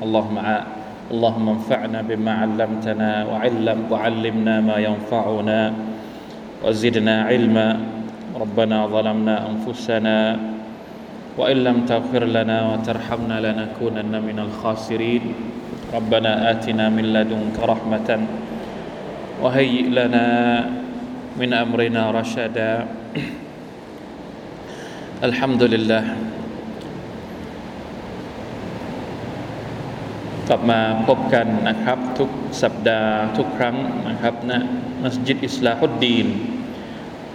اللهم اللهم انفعنا بما علمتنا وعلم وعلمنا ما ينفعنا وزدنا علما. ربنا ظلمنا أنفسنا وإن لم تغفر لنا وترحمنا لنكونن من الخاسرين. ربنا آتنا من لدنك رحمة وهيئ لنا من أمرنا رشدا. الحمد لله กลับมาพบกันนะครับ ทุกสัปดาห์ทุกครั้งนะครับณมัสยิดอิสลาฮุดดีน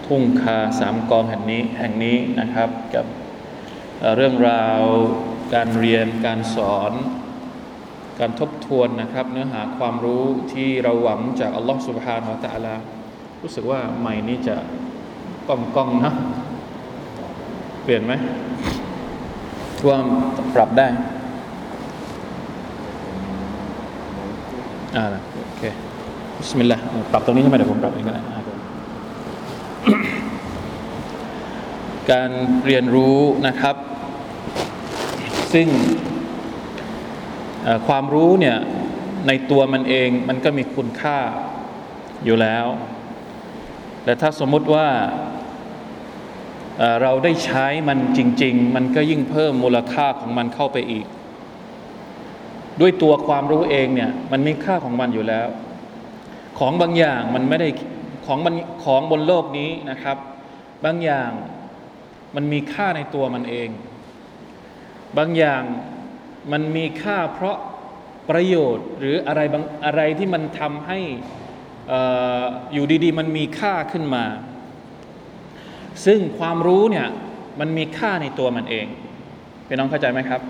ทุ่งคาสามกองแห่งนี้แห่งนี้นะครับกับเรื่องราวการเรียนการสอน การทบทวนนะครับ เนื้อหาความรู้ที่เราหวังจากอัลลอฮฺสุบฮานาอัลตะอาลารู้สึกว่าใหม่นี้จะก้องก้องนะ เปลี่ยนไหมว่าปรับได้ อ่าโอเคบิสมิลลาห์ปรับตรงนี้ใช่ไหมเดี๋ยวผมปรับเองก็ได้อ่าการเรียนรู้นะครับ ซึ่งความรู้เนี่ยในตัวมันเองมันก็มีคุณค่าอยู่แล้วแต่ถ้าสมมุติว่าเอ่อเราได้ใช้มันจริง ๆ มันก็ยิ่งเพิ่มมูลค่าของมันเข้าไปอีก ด้วยตัวความรู้เองเนี่ยมันมีค่าของมันอยู่แล้ว ของบางอย่างมันไม่ได้ของมันของบนโลกนี้นะครับ บางอย่างมันมีค่าในตัวมันเอง บางอย่างมันมีค่าเพราะประโยชน์หรืออะไรบางอะไรที่มันทำให้อออยู่ดีๆ มันมีค่าขึ้นมา ซึ่งความรู้เนี่ยมันมีค่าในตัวมันเองพี่น้องเข้าใจไหมครับ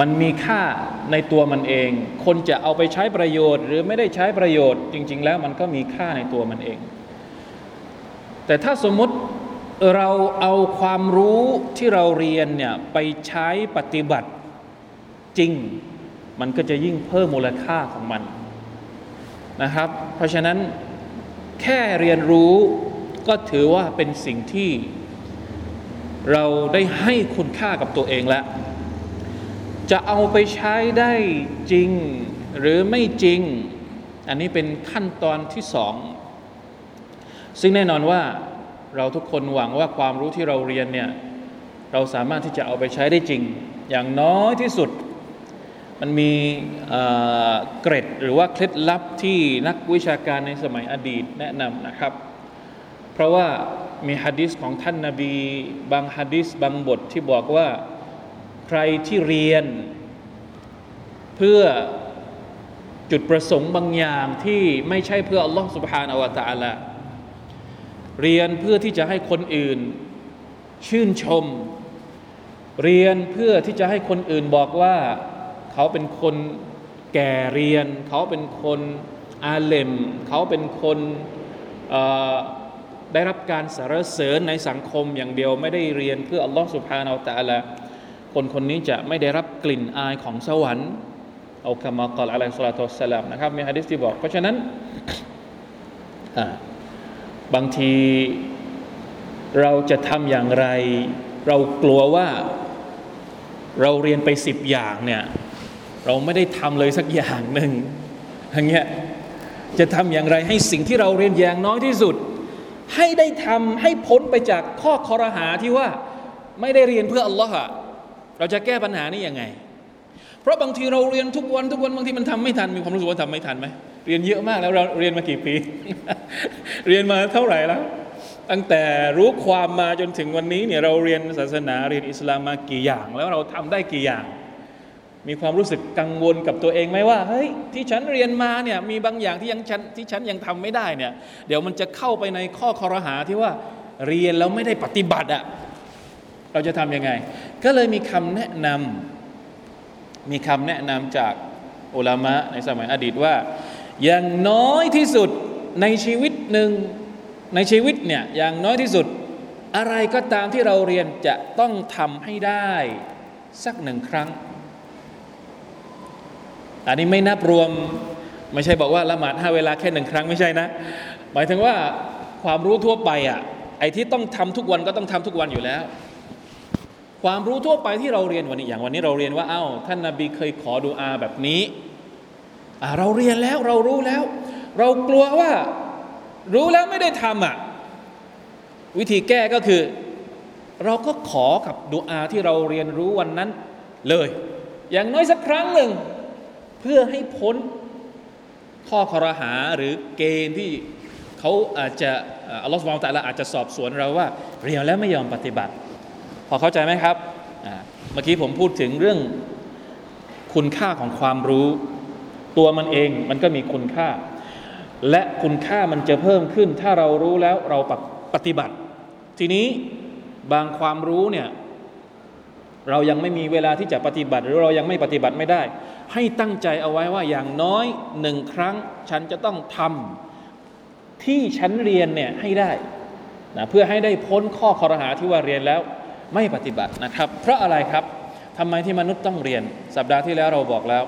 มันมีค่าในตัวมันเอง คนจะเอาไปใช้ประโยชน์ หรือไม่ได้ใช้ประโยชน์ จริง ๆ แล้วมันก็มีค่าในตัวมันเอง แต่ถ้าสมมติเราเอาความรู้ที่เราเรียนเนี่ยไปใช้ปฏิบัติจริง มันก็จะยิ่งเพิ่มมูลค่าของมันนะครับ เพราะฉะนั้นแค่เรียนรู้ก็ถือว่าเป็นสิ่งที่เราได้ให้คุณค่ากับตัวเองแล้ว จะเอาไปใช้ได้จริงหรือไม่จริง อันนี้เป็นขั้นตอนที่สอง ซึ่งแน่นอนว่าเราทุกคนหวังว่าความรู้ที่เราเรียนเนี่ยเราสามารถที่จะเอาไปใช้ได้จริง อย่างน้อยที่สุด มันมีเกร็ดหรือว่าเคล็ดลับที่นักวิชาการในสมัยอดีตแนะนำนะครับ เพราะว่ามีฮะดิษของท่านนาบี บางฮะดิษบางบทที่บอกว่า ใครที่เรียน เพื่อจุดประสงค์บางอย่างที่ไม่ใช่เพื่ออัลลอฮฺสุบฮานาวะตาละเรียนเพื่อที่จะให้คนอื่นชื่นชม เรียนเพื่อที่จะให้คนอื่นบอกว่า เขาเป็นคนแก่เรียน เขาเป็นคนอาเลมเขาเป็นคนได้รับการสรรเสริญในสังคมอย่างเดียวไม่ได้เรียนเพื่ออัลลอฮฺสุบฮานาอัลตะละ คนคนนี้จะไม่ได้รับกลิ่นอายของสวรรค์เอาคำมากล่าวอะลัยฮิสลาตุสลามนะครับมีฮะดิษที่บอก เพราะฉะนั้นบางทีเราจะทำอย่างไร เรากลัวว่าเราเรียนไปสิบอย่างเนี่ยเราไม่ได้ทำเลยสักอย่างหนึ่งอย่างเงี้ยจะทำอย่างไรให้สิ่งที่เราเรียนอย่างน้อยที่สุด ให้ได้ทำให้พ้นไปจากข้อคอรหาที่ว่าไม่ได้เรียนเพื่ออัลลอฮ์อะ เราจะแก้ปัญหานี้ยังไง เพราะบางทีเราเรียนทุกวันทุกวันบางทีมันทำไม่ทัน มีความรู้สึกว่าทำไม่ทันไหมเรียนเยอะมากแล้วเราเรียนมากี่ปี เรียนมาเท่าไหร่แล้ว ตั้งแต่รู้ความมาจนถึงวันนี้เนี่ยเราเรียนศาสนาเรียนอิสลามมากี่อย่าง แล้วเราทำได้กี่อย่าง มีความรู้สึกกังวลกับตัวเองไหมว่าเฮ้ยที่ฉันเรียนมาเนี่ยมีบางอย่างที่ยังฉันที่ฉันยังทำไม่ได้เนี่ยเดี๋ยวมันจะเข้าไปในข้อคอรหาที่ว่าเรียนแล้วไม่ได้ปฏิบัติอะ เราจะทำยังไง ก็เลยมีคำแนะนำมีคำแนะนำจากอุลามะในสมัยอดีตว่า อย่างน้อยที่สุดในชีวิตหนึ่งในชีวิตเนี่ยอย่างน้อยที่สุดอะไรก็ตามที่เราเรียนจะต้องทำให้ได้สักหนึ่งครั้ง อันนี้ไม่นับรวมไม่ใช่บอกว่าละหมาดห้าเวลาแค่หนึ่งครั้งไม่ใช่นะ หมายถึงว่าความรู้ทั่วไปอะไอ้ที่ต้องทำทุกวันก็ต้องทำทุกวันอยู่แล้ว ความรู้ทั่วไปที่เราเรียนวันนี้อย่างวันนี้เราเรียนว่าเอา้าท่านนาบีเคยขอดูอาแบบนี้เราเรียนแล้วเรารู้แล้ว เรากลัวว่ารู้แล้วไม่ได้ทำอะวิธีแก้ก็คือ เราก็ขอกับดูอาที่เราเรียนรู้วันนั้นเลย อย่างน้อยสักครั้งหนึ่ง เพื่อให้พ้นข้อคอรหาหรือเกณฑ์ที่เขาอาจจะอัลลอฮฺสุบานตะละอาจจะสอบสวนเราว่า เรียนแล้วไม่ยอมปฏิบัติ พอเข้าใจไหมครับเมื่อกี้ผมพูดถึงเรื่องคุณค่าของความรู้ ตัวมันเองมันก็มีคุณค่า และคุณค่ามันจะเพิ่มขึ้น ถ้าเรารู้แล้วเราปฏิบัติ ทีนี้บางความรู้เนี่ยเรายังไม่มีเวลาที่จะปฏิบัติ หรือเรายังไม่ปฏิบัติไม่ได้ ให้ตั้งใจเอาไว้ว่าอย่างน้อยหนึ่งครั้ง ฉันจะต้องทำที่ฉันเรียนเนี่ยให้ได้นะเพื่อให้ได้พ้นข้อคอรหาที่ว่าเรียนแล้ว ไม่ปฏิบัตินะครับ เพราะอะไรครับทำไมที่มนุษย์ต้องเรียน สัปดาห์ที่แล้วเราบอกแล้ว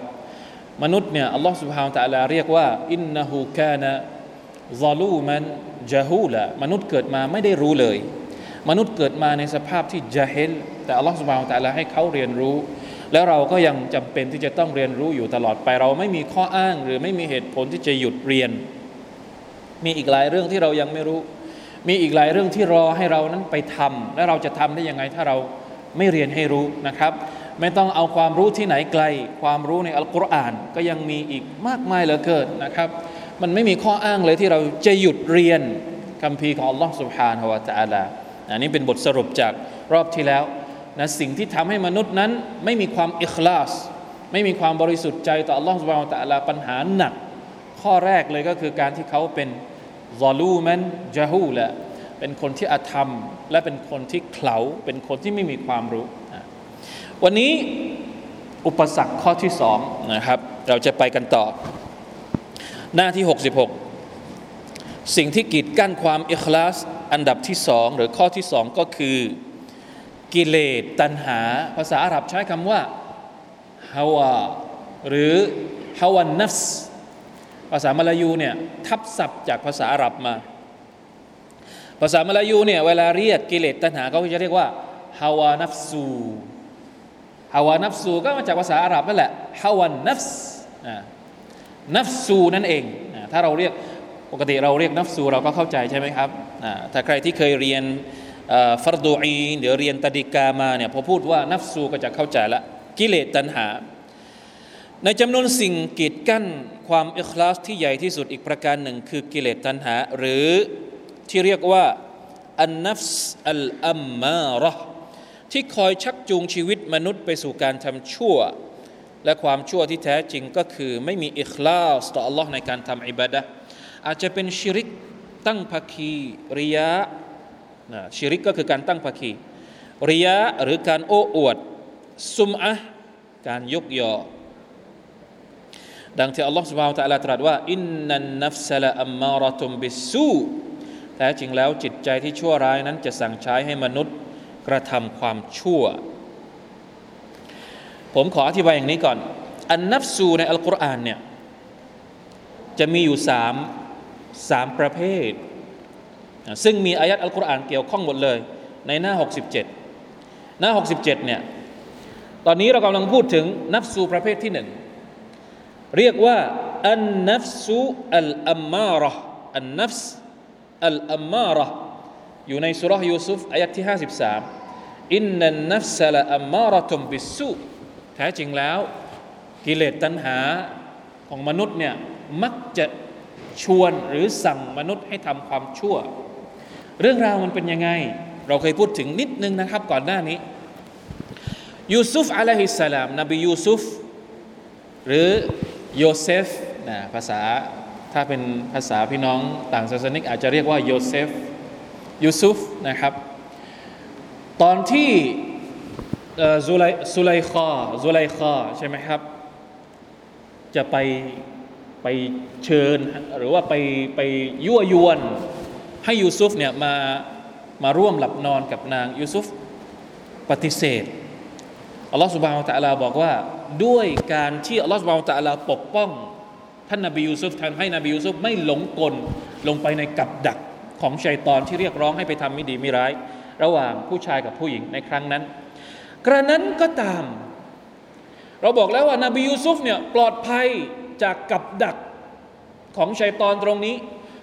มนุษย์เนี่ยอัลลอฮฺสุบฮานตะลาเรียกว่าอินนหูกานะซาลูมันจาฮูละมนุษย์เกิดมาไม่ได้รู้เลย มนุษย์เกิดมาในสภาพที่จาเฮลแต่อัลลอฮฺสุบฮานตะลาให้เขาเรียนรู้ แล้วเราก็ยังจำเป็นที่จะต้องเรียนรู้อยู่ตลอดไปเราไม่มีข้ออ้างหรือไม่มีเหตุผลที่จะหยุดเรียน มีอีกหลายเรื่องที่เรายังไม่รู้ มีอีกหลายเรื่องที่รอให้เรานั้นไปทำและเราจะทำได้ยังไงถ้าเราไม่เรียนให้รู้นะครับ ไม่ต้องเอาความรู้ที่ไหนไกล ความรู้ในอัลกุรอานก็ยังมีอีกมากมายเหลือเกินนะครับ มันไม่มีข้ออ้างเลยที่เราจะหยุดเรียนคำพีของอัลลอฮ์สุบฮานฮวะตาลาอันนี้เป็นบทสรุปจากรอบที่แล้วนะสิ่งที่ทำให้มนุษย์นั้นไม่มีความอิคลาส ไม่มีความบริสุทธิ์ใจต่ออัลลอฮ์สุบฮานฮวะตาลาปัญหาหนัก ข้อแรกเลยก็คือการที่เขาเป็น ซอลูมันจาฮูละเป็นคนที่อาธรรม และเป็นคนที่เขลาเป็นคนที่ไม่มีความรู้ วันนี้อุปสรรคข้อที่สองนะครับ เราจะไปกันต่อ หน้าที่ 66 สิ่งที่กีดกั้นความอิคลาสอันดับที่สองหรือข้อที่สองก็คือ กิเลสตัณหา ภาษาอาหรับใช้คำว่าฮาวาหรือฮาวันนัฟส์ ภาษามลายูเนี่ยทับศัพท์จากภาษาอาหรับมา ภาษามลายูเนี่ยเวลาเรียกกิเลสตัณหาเขาจะเรียกว่าฮาวานัฟซูฮาวานัฟซูก็มาจากภาษาอาหรับนั่นแหละฮาวันนัฟส์นัฟซูนั่นเอง ถ้าเราเรียกปกติเราเรียกนัฟซูเราก็เข้าใจใช่ไหมครับ ถ้าใครที่เคยเรียนฟารดูอีเดี๋ยวเรียนตดิกามาเนี่ยพอพูดว่านัฟซูก็จะเข้าใจละกิเลสตัณหา ในจำนวนสิ่งกีดกั้น ความอิคลาสที่ใหญ่ที่สุดอีกประการหนึ่ง คือกิเลสตัณหา หรือที่เรียกว่าอันนัฟส์อัลอัมมาระที่คอยชักจูงชีวิตมนุษย์ไปสู่การทำชั่ว และความชั่วที่แท้จริงก็คือไม่มีอิคลาสต่อ Allah ในการทำอิบาดะอาจจะเป็นชิริกตั้งภาคีริยะนะชิริกก็คือการตั้งภาคีริยะหรือการโอ้อวดซุมอะการยกยอ ดังที่อัลลอฮฺสุบฮาวตะลาตรัสว่าอินนันนัฟซละอัมมาระตุมบิสูแท้จริงแล้วจิตใจที่ชั่วร้ายนั้นจะสั่งใช้ให้มนุษย์กระทำความชั่ว ผมขออธิบายอย่างนี้ก่อน อันนัฟซูในอัลกุรอานเนี่ยจะมีอยู่สามสามประเภท ซึ่งมีอายัดอัลกุรอานเกี่ยวข้องหมดเลยในหน้า 67 หน้า 67เนี่ยตอนนี้เรากำลังพูดถึงนัฟซูประเภทที่หนึ่ง เรียกว่าอันนัฟซุอัลอัมมาระอันนัฟส์อัลอัมมาระอยู่ในสุรยูซุฟอายัดที่ 53 อินนันนัฟสละอัมมาระตุมบิสุแท้จริงแล้ว กิเลสตัณหาของมนุษย์เนี่ยมักจะชวนหรือสั่งมนุษย์ให้ทำความชั่ว เรื่องราวมันเป็นยังไง เราเคยพูดถึงนิดนึงนะครับก่อนหน้านี้ยูซุฟอะลัยฮิสสลามนบียูซุฟหรือ โยเซฟนะภาษาถ้าเป็นภาษาพี่น้องต่างศาสนิก อาจจะเรียกว่าโยเซฟยูซุฟนะครับ ตอนที่ซุไลซุไลคอซุไลคอใช่ไหมครับ จะไปไปเชิญหรือว่าไปไปยั่วยวน ให้ยูซุฟเนี่ยมามาร่วมหลับนอนกับนางยูซุฟปฏิเสธอัลลอฮฺสุบฮานตะลาบอกว่า ด้วยการที่อัลลอฮฺบฮาตะลาปกป้องท่านนบียูซุฟทำให้นบียูซุฟไม่หลงกลลงไปในกับดักของชัยตอนที่เรียกร้องให้ไปทำไม่ดีไม่ร้าย ระหว่างผู้ชายกับผู้หญิงในครั้งนั้น กระนั้นก็ตาม เราบอกแล้วว่านบียูซุฟเนี่ยปลอดภัยจากกับดักของชัยตอนตรงนี้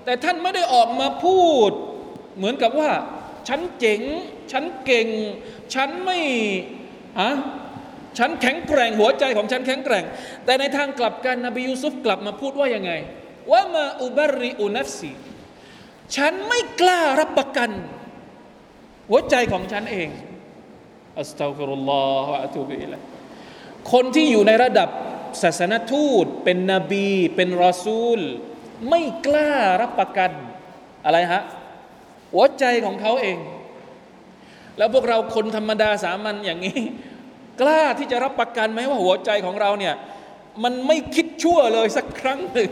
แต่ท่านไม่ได้ออกมาพูด เหมือนกับว่า ฉันเจ๋ง ฉันเก่ง ฉันไม่อะ ฉันแข็งแกร่งหัวใจของฉันแข็งแกร่ง แต่ในทางกลับกันนบียูซุฟกลับมาพูดว่ายังไงว่ามาอุบาริอุนัฟซีฉันไม่กล้ารับประกัน หัวใจของฉันเองอัสตัฟิรุลลอฮฺอะตูบิอิลัยคนที่อยู่ในระดับศาสนทูต เป็นนบี เป็นรอซูล ไม่กล้ารับประกันอะไรฮะหัวใจของเขาเอง แล้วพวกเราคนธรรมดาสามัญอย่างนี้ กล้าที่จะรับประกันไหมว่าหัวใจของเราเนี่ยมันไม่คิดชั่วเลยสักครั้งหนึ่ง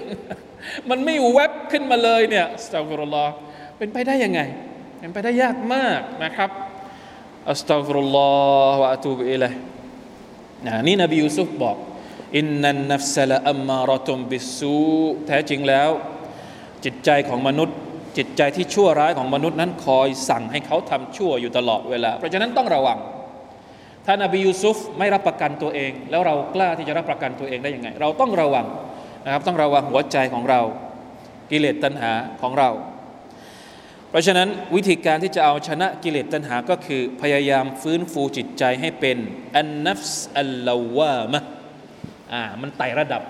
มันไม่แวบขึ้นมาเลยเนี่ยอัสตัฟิรุลลอฮ์เป็นไปได้ยังไง เป็นไปได้ยากมากนะครับأستغفر الله وأتوب إليه นะนี่นบียูซุฟบอกإن النفس لأمارة بالسوءแท้จริงแล้ว จิตใจของมนุษย์ จิตใจที่ชั่วร้ายของมนุษย์นั้นคอยสั่งให้เขาทำชั่วอยู่ตลอดเวลา เพราะฉะนั้นต้องระวัง ถ้านบียูซุฟไม่รับประกันตัวเอง แล้วเรากล้าที่จะรับประกันตัวเองได้ยังไง เราต้องระวังนะครับต้องระวังหัวใจของเรา กิเลสตัณหาของเรา เพราะฉะนั้นวิธีการที่จะเอาชนะกิเลสตัณหาก็คือพยายามฟื้นฟูจิตใจให้เป็นอันนัฟส์อัลลาวามะอ่ามันไต่ระดับ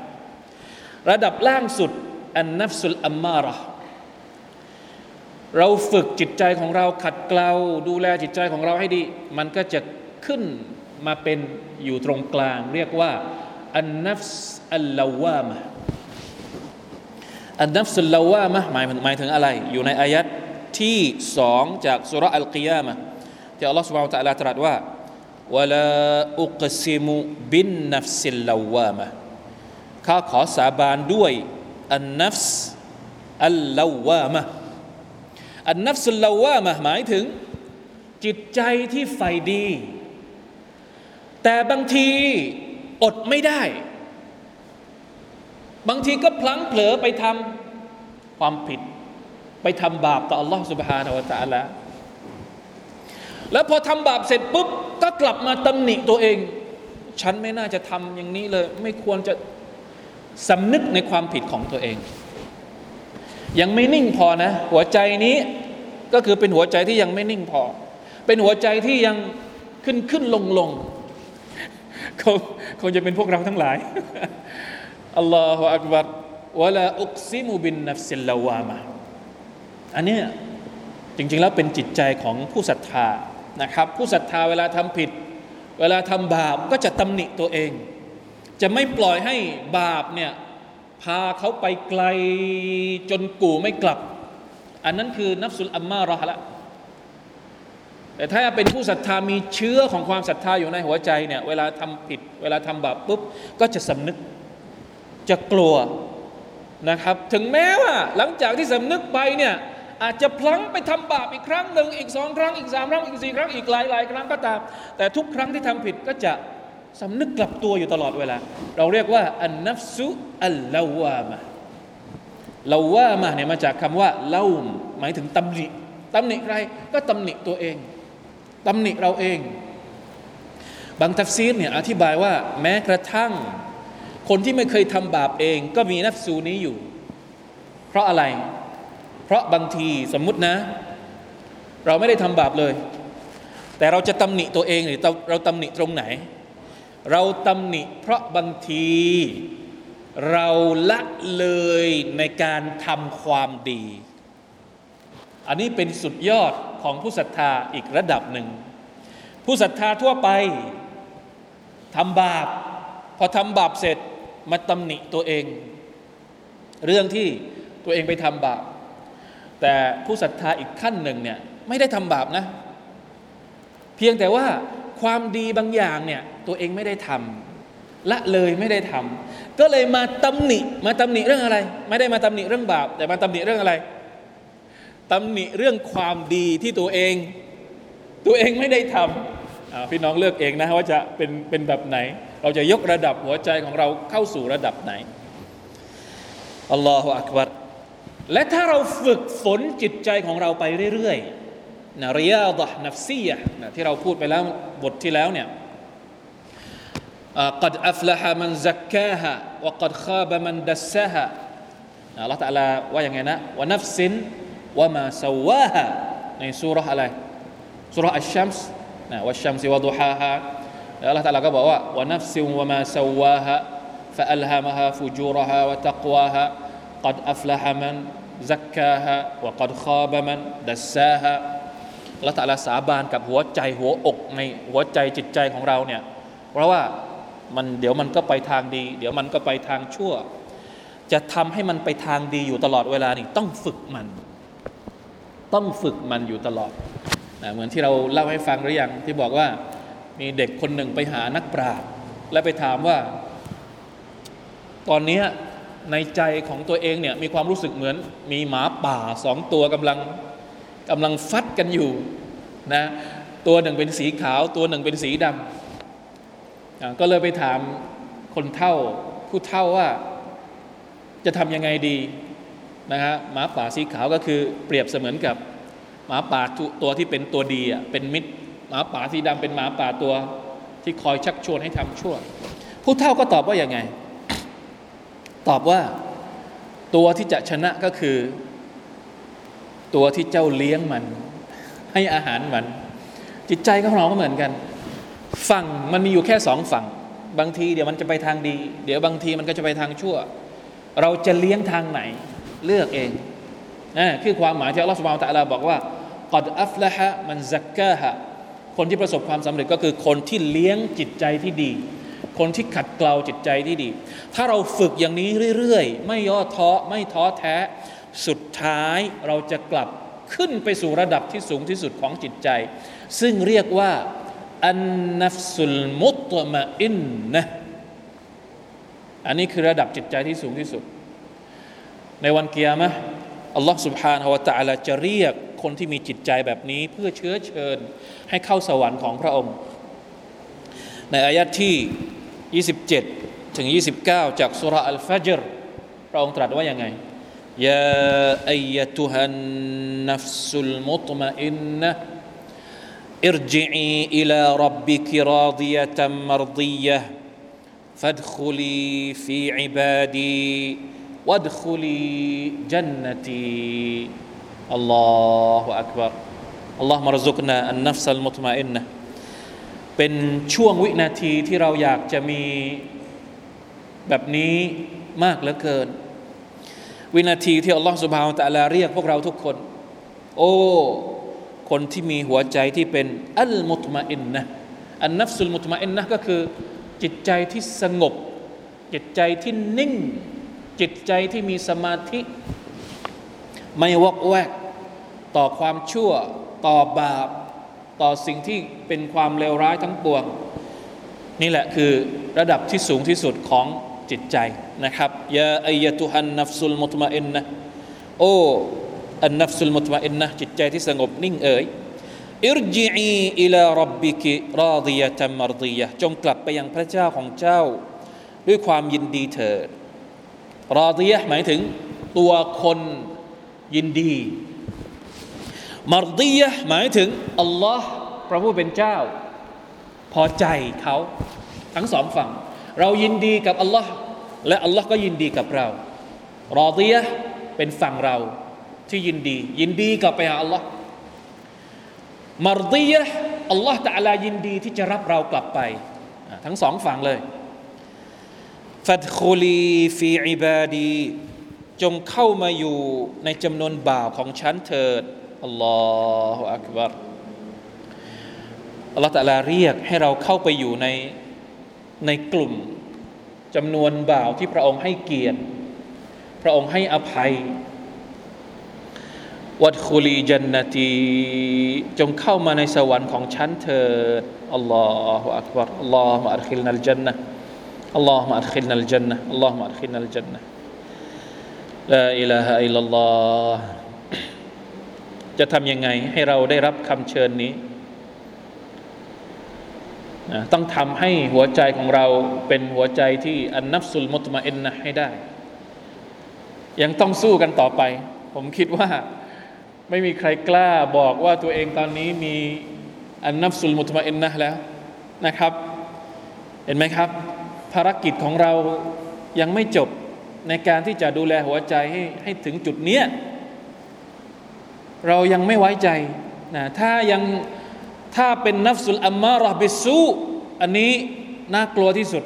ระดับล่างสุดอันนัฟสุลอัมมาระเราฝึกจิตใจของเราขัดเกลาดูแลจิตใจของเราให้ดี มันก็จะ ขึ้นมาเป็นอยู่ตรงกลาง เรียกว่าอันนัฟส์อัลลาวามะالنفس اللوامة หมายหมายถึงอะไร อยู่ในอายัดที่สองจากสุรอัลกิยามะที่อัลลอฮฺ سبحانه وتعالى ตรัสว่า ولا أقسم بالنفس اللوامة ข้าขอสาบานด้วย النفس اللوامة النفس اللوامة หมายถึงจิตใจที่ใฝ่ดี แต่บางทีอดไม่ได้ บางทีก็พลั้งเผลอไปทำความผิด ไปทำบาปต่อ Allah سبحانه และ تعالى แล้วพอทำบาปเสร็จปุ๊บ ก็กลับมาตำหนิตัวเอง ฉันไม่น่าจะทำอย่างนี้เลย ไม่ควรจะสำนึกในความผิดของตัวเอง ยังไม่นิ่งพอนะ หัวใจนี้ก็คือเป็นหัวใจที่ยังไม่นิ่งพอ เป็นหัวใจที่ยังขึ้นขึ้นลงลง เขาเขาจะเป็นพวกเราทั้งหลายอัลลอฮฺอักบัรวะลาอุกซิมุบินนัฟซิลลาวามะอันเนี้ยจริงๆแล้วเป็นจิตใจของผู้ศรัทธานะครับ ผู้ศรัทธาเวลาทำผิด เวลาทำบาปก็จะตำหนิตัวเอง จะไม่ปล่อยให้บาปเนี่ยพาเขาไปไกลจนกู่ไม่กลับ อันนั้นคือนับสุลอัมมาระละ แต่ถ้าเป็นผู้ศรัทธามีเชื้อของความศรัทธาอยู่ในหัวใจเนี่ยเวลาทำผิด เวลาทำบาปปุ๊บก็จะสำนึกจะกลัวนะครับ ถึงแม้ว่าหลังจากที่สำนึกไปเนี่ยอาจจะพลั้งไปทำบาปอีกครั้งหนึ่งอีกสองครั้งอีกสามครั้งอีกสี่ครั้งอีกหลายหลายครั้งก็ตาม แต่ทุกครั้งที่ทำผิดก็จะสำนึกกลับตัวอยู่ตลอดเวลา เราเรียกว่าอันนัฟซุอัลลาวามะลาวามะเนี่ยมาจากคำว่าเล่าหมายถึงตำหนิตำหนิใครก็ตำหนิตัวเอง ตำหนิเราเอง บางทัฟซีรเนี่ยอธิบายว่า แม้กระทั่ง คนที่ไม่เคยทำบาปเอง ก็มีนัฟซูนี้อยู่ เพราะอะไร เพราะบางทีสมมุตินะ เราไม่ได้ทำบาปเลย แต่เราจะตำหนิตัวเองหรือเราตำหนิตรงไหน เราตำหนิเพราะบางทีเราละเลยในการทำความดี อันนี้เป็นสุดยอด ของผู้ศรัทธาอีกระดับหนึ่ง ผู้ศรัทธาทั่วไปทำบาป พอทำบาปเสร็จมาตำหนิตัวเอง เรื่องที่ตัวเองไปทำบาป แต่ผู้ศรัทธาอีกขั้นหนึ่งเนี่ยไม่ได้ทำบาปนะ เพียงแต่ว่าความดีบางอย่างเนี่ยตัวเองไม่ได้ทำละเลยไม่ได้ทำก็เลยมาตำหนิมาตำหนิเรื่องอะไร ไม่ได้มาตำหนิเรื่องบาป แต่มาตำหนิเรื่องอะไร ตำหนิเรื่องความดีที่ตัวเอง ตัวเองไม่ได้ทำพี่น้องเลือกเองนะว่าจะเป็นเป็นแบบไหน เราจะยกระดับหัวใจของเราเข้าสู่ระดับไหนอัลลอฮฺอักบัรและถ้าเราฝึกฝนจิตใจของเราไปเรื่อยๆนะริยาดะนัฟซียะนะที่เราพูดไปแล้วบทที่แล้วเนี่ย قد أفلح من زكاها وقد خاب من دساها อัลลอฮฺตะลาว่าอย่างไงนะว่านัฟซิน ว่ามาซาวาฮะในสุรษอะไรสุรษอัชชัมส์นะวัชชัมซิวะดุฮาฮะแล้วอัลลอฮฺตะลาก็บอกว่าว่านัฟซินว่ามาซาวาฮะ فألهمها فجورها وتقواها قد أفلح من زكاها وقد خاب من دساها ละตะลาสาบานกับหัวใจหัวอกในหัวใจจิตใจของเราเนี่ยเพราะว่ามันเดี๋ยวมันก็ไปทางดี เดี๋ยวมันก็ไปทางชั่ว จะทำให้มันไปทางดีอยู่ตลอดเวลานี่ต้องฝึกมัน ต้องฝึกมันอยู่ตลอดนะเหมือนที่เราเล่าให้ฟังหรือยังที่บอกว่ามีเด็กคนหนึ่งไปหานักปราชญ์และไปถามว่า ตอนนี้ในใจของตัวเองเนี่ยมีความรู้สึกเหมือน มีหมาป่าสองตัวกำลังกำลังฟัดกันอยู่นะตัวหนึ่งเป็นสีขาว ตัวหนึ่งเป็นสีดำก็เลยไปถามคนเท่าผู้เท่าว่าจะทำยังไงดี นะฮะหมาป่าสีขาวก็คือเปรียบเสมือนกับหมาป่าตัวที่เป็นตัวดีอะเป็นมิตรหมาป่าสีดำเป็นหมาป่าตัวที่คอยชักชวนให้ทำชั่ว ผู้เท่าก็ตอบว่าอย่างไง ตอบว่าตัวที่จะชนะก็คือ ตัวที่เจ้าเลี้ยงมัน ให้อาหารมัน จิตใจของเราก็เหมือนกัน ฝั่งมันมีอยู่แค่สองฝั่ง บางทีเดี๋ยวมันจะไปทางดี เดี๋ยวบางทีมันก็จะไปทางชั่ว เราจะเลี้ยงทางไหน เลือกเองนะคือความหมายที่อัลลอฮฺสุบานตะลาบอกว่ากัดอัฟละฮะมันซักกะฮะคนที่ประสบความสำเร็จก็คือคนที่เลี้ยงจิตใจที่ดี คนที่ขัดเกลาจิตใจที่ดี ถ้าเราฝึกอย่างนี้เรื่อยๆ ไม่ย่อท้อไม่ท้อแท้ สุดท้ายเราจะกลับขึ้นไปสู่ระดับที่สูงที่สุดของจิตใจ ซึ่งเรียกว่าอันนัฟสุลมุตมะอินนะอันนี้คือระดับจิตใจที่สูงที่สุด ในวันเกียร์มะอัลลอฮ์ سبحانه และ تعالى จะเรียกคนที่มีจิตใจแบบนี้เพื่อเชื้อเชิญให้เข้าสวรรค์ของพระองค์ ในอายะที่27ถึง29จากสุรอัลฟัจรพระองค์ตรัสว่ายังไงยาอัยตุฮันนัฟสุลมุตมะอินนะ ارجعي إلى ربك راضية مرضية فادخلي في عبادي วัดคุลีจันนตีอัลลอฮฺอักบารอัลลอฮฺมารซุกนาอันนัฟซัลมุตมาอินนะเป็นช่วงวินาทีที่เราอยากจะมีแบบนี้มากเหลือเกิน วินาทีที่อัลลอฮฺสุบฮาวตะลาเรียกพวกเราทุกคน โอ้ คนที่มีหัวใจที่เป็นอัลมุตมาอินนะอันนัฟซุลมุตมาอินนะก็คือจิตใจที่สงบ จิตใจที่นิ่ง จิตใจที่มีสมาธิ ไม่วอกแวก ต่อความชั่ว ต่อบาป ต่อสิ่งที่เป็นความเลวร้ายทั้งปวง นี่แหละคือระดับที่สูงที่สุดของจิตใจนะครับยาอายะตุฮันนัฟสุลมุตมาอินนะโอ้อันนัฟสุลมุตมาอินนะจิตใจที่สงบนิ่งเอ๋ยอิรจีอีอิลารับบิกิราดียะตัมมารดียะจงกลับไปยังพระเจ้าของเจ้า ด้วยความยินดีเถิด ราดียะหมายถึงตัวคนยินดีมารดียะหมายถึงอัลลอฮ์พระผู้เป็นเจ้า พอใจเขาทั้งสองฝั่ง เรายินดีกับอัลลอฮ์และอัลลอฮ์ก็ยินดีกับเรารอดียะเป็นฝั่งเราที่ยินดี ยินดีกับไปหาอัลลอฮ์มารดียะอัลลอฮ์ตะลายินดีที่จะรับเรากลับไป ทั้งสองฝั่งเลย ฟัดคุลีฟีอิบาดีจงเข้ามาอยู่ในจำนวนบ่าวของฉันเถิดอัลลอฮฺอักบารอัลลอฮฺตะลาเรียกให้เราเข้าไปอยู่ในในกลุ่มจำนวนบ่าวที่พระองค์ให้เกียรติ พระองค์ให้อภัย وادخلي جنتيจงเข้ามาในสวรรค์ของฉันเถิดالله أكبر اللهم أدخلنا الجنة اللهم أدخلنا الجنة اللهم أدخلنا الجنة لا إله إلا اللهจะทำยังไงให้เราได้รับคำเชิญนี้นะต้องทำให้หัวใจของเราเป็นหัวใจที่อันนับสุลมุตมาอินนะให้ได้ ยังต้องสู้กันต่อไป ผมคิดว่าไม่มีใครกล้าบอกว่าตัวเองตอนนี้มีอันนับสุลมุตมาอินนะแล้วนะครับ เห็นไหมครับ ภารกิจของเรายังไม่จบในการที่จะดูแลหัวใจให้ให้ถึงจุดเนี้ยเรายังไม่ไว้ใจนะถ้ายังถ้าเป็นนับสุลอัมมารอบิสูอันนี้น่ากลัวที่สุด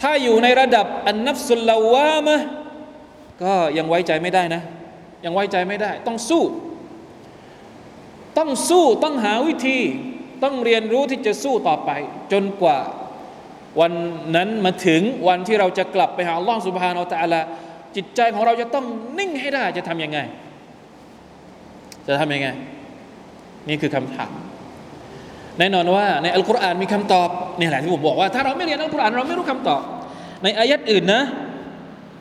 ถ้าอยู่ในระดับอันนับสุลลาวามะก็ยังไว้ใจไม่ได้นะ ยังไว้ใจไม่ได้ ต้องสู้ ต้องสู้ต้องหาวิธี ต้องเรียนรู้ที่จะสู้ต่อไป จนกว่า วันนั้นมาถึงวันที่เราจะกลับไปหาลลอฮฺสุบฮานอตะลาจิตใจของเราจะต้องนิ่งให้ได้จะทำยังไง จะทำยังไง นี่คือคำถาม แน่นอนว่าในอัลกุรอานมีคำตอบนี่แหละที่ผมบอกว่าถ้าเราไม่เรียนอัลกุรอานเราไม่รู้คำตอบ ในอายัดอื่นนะ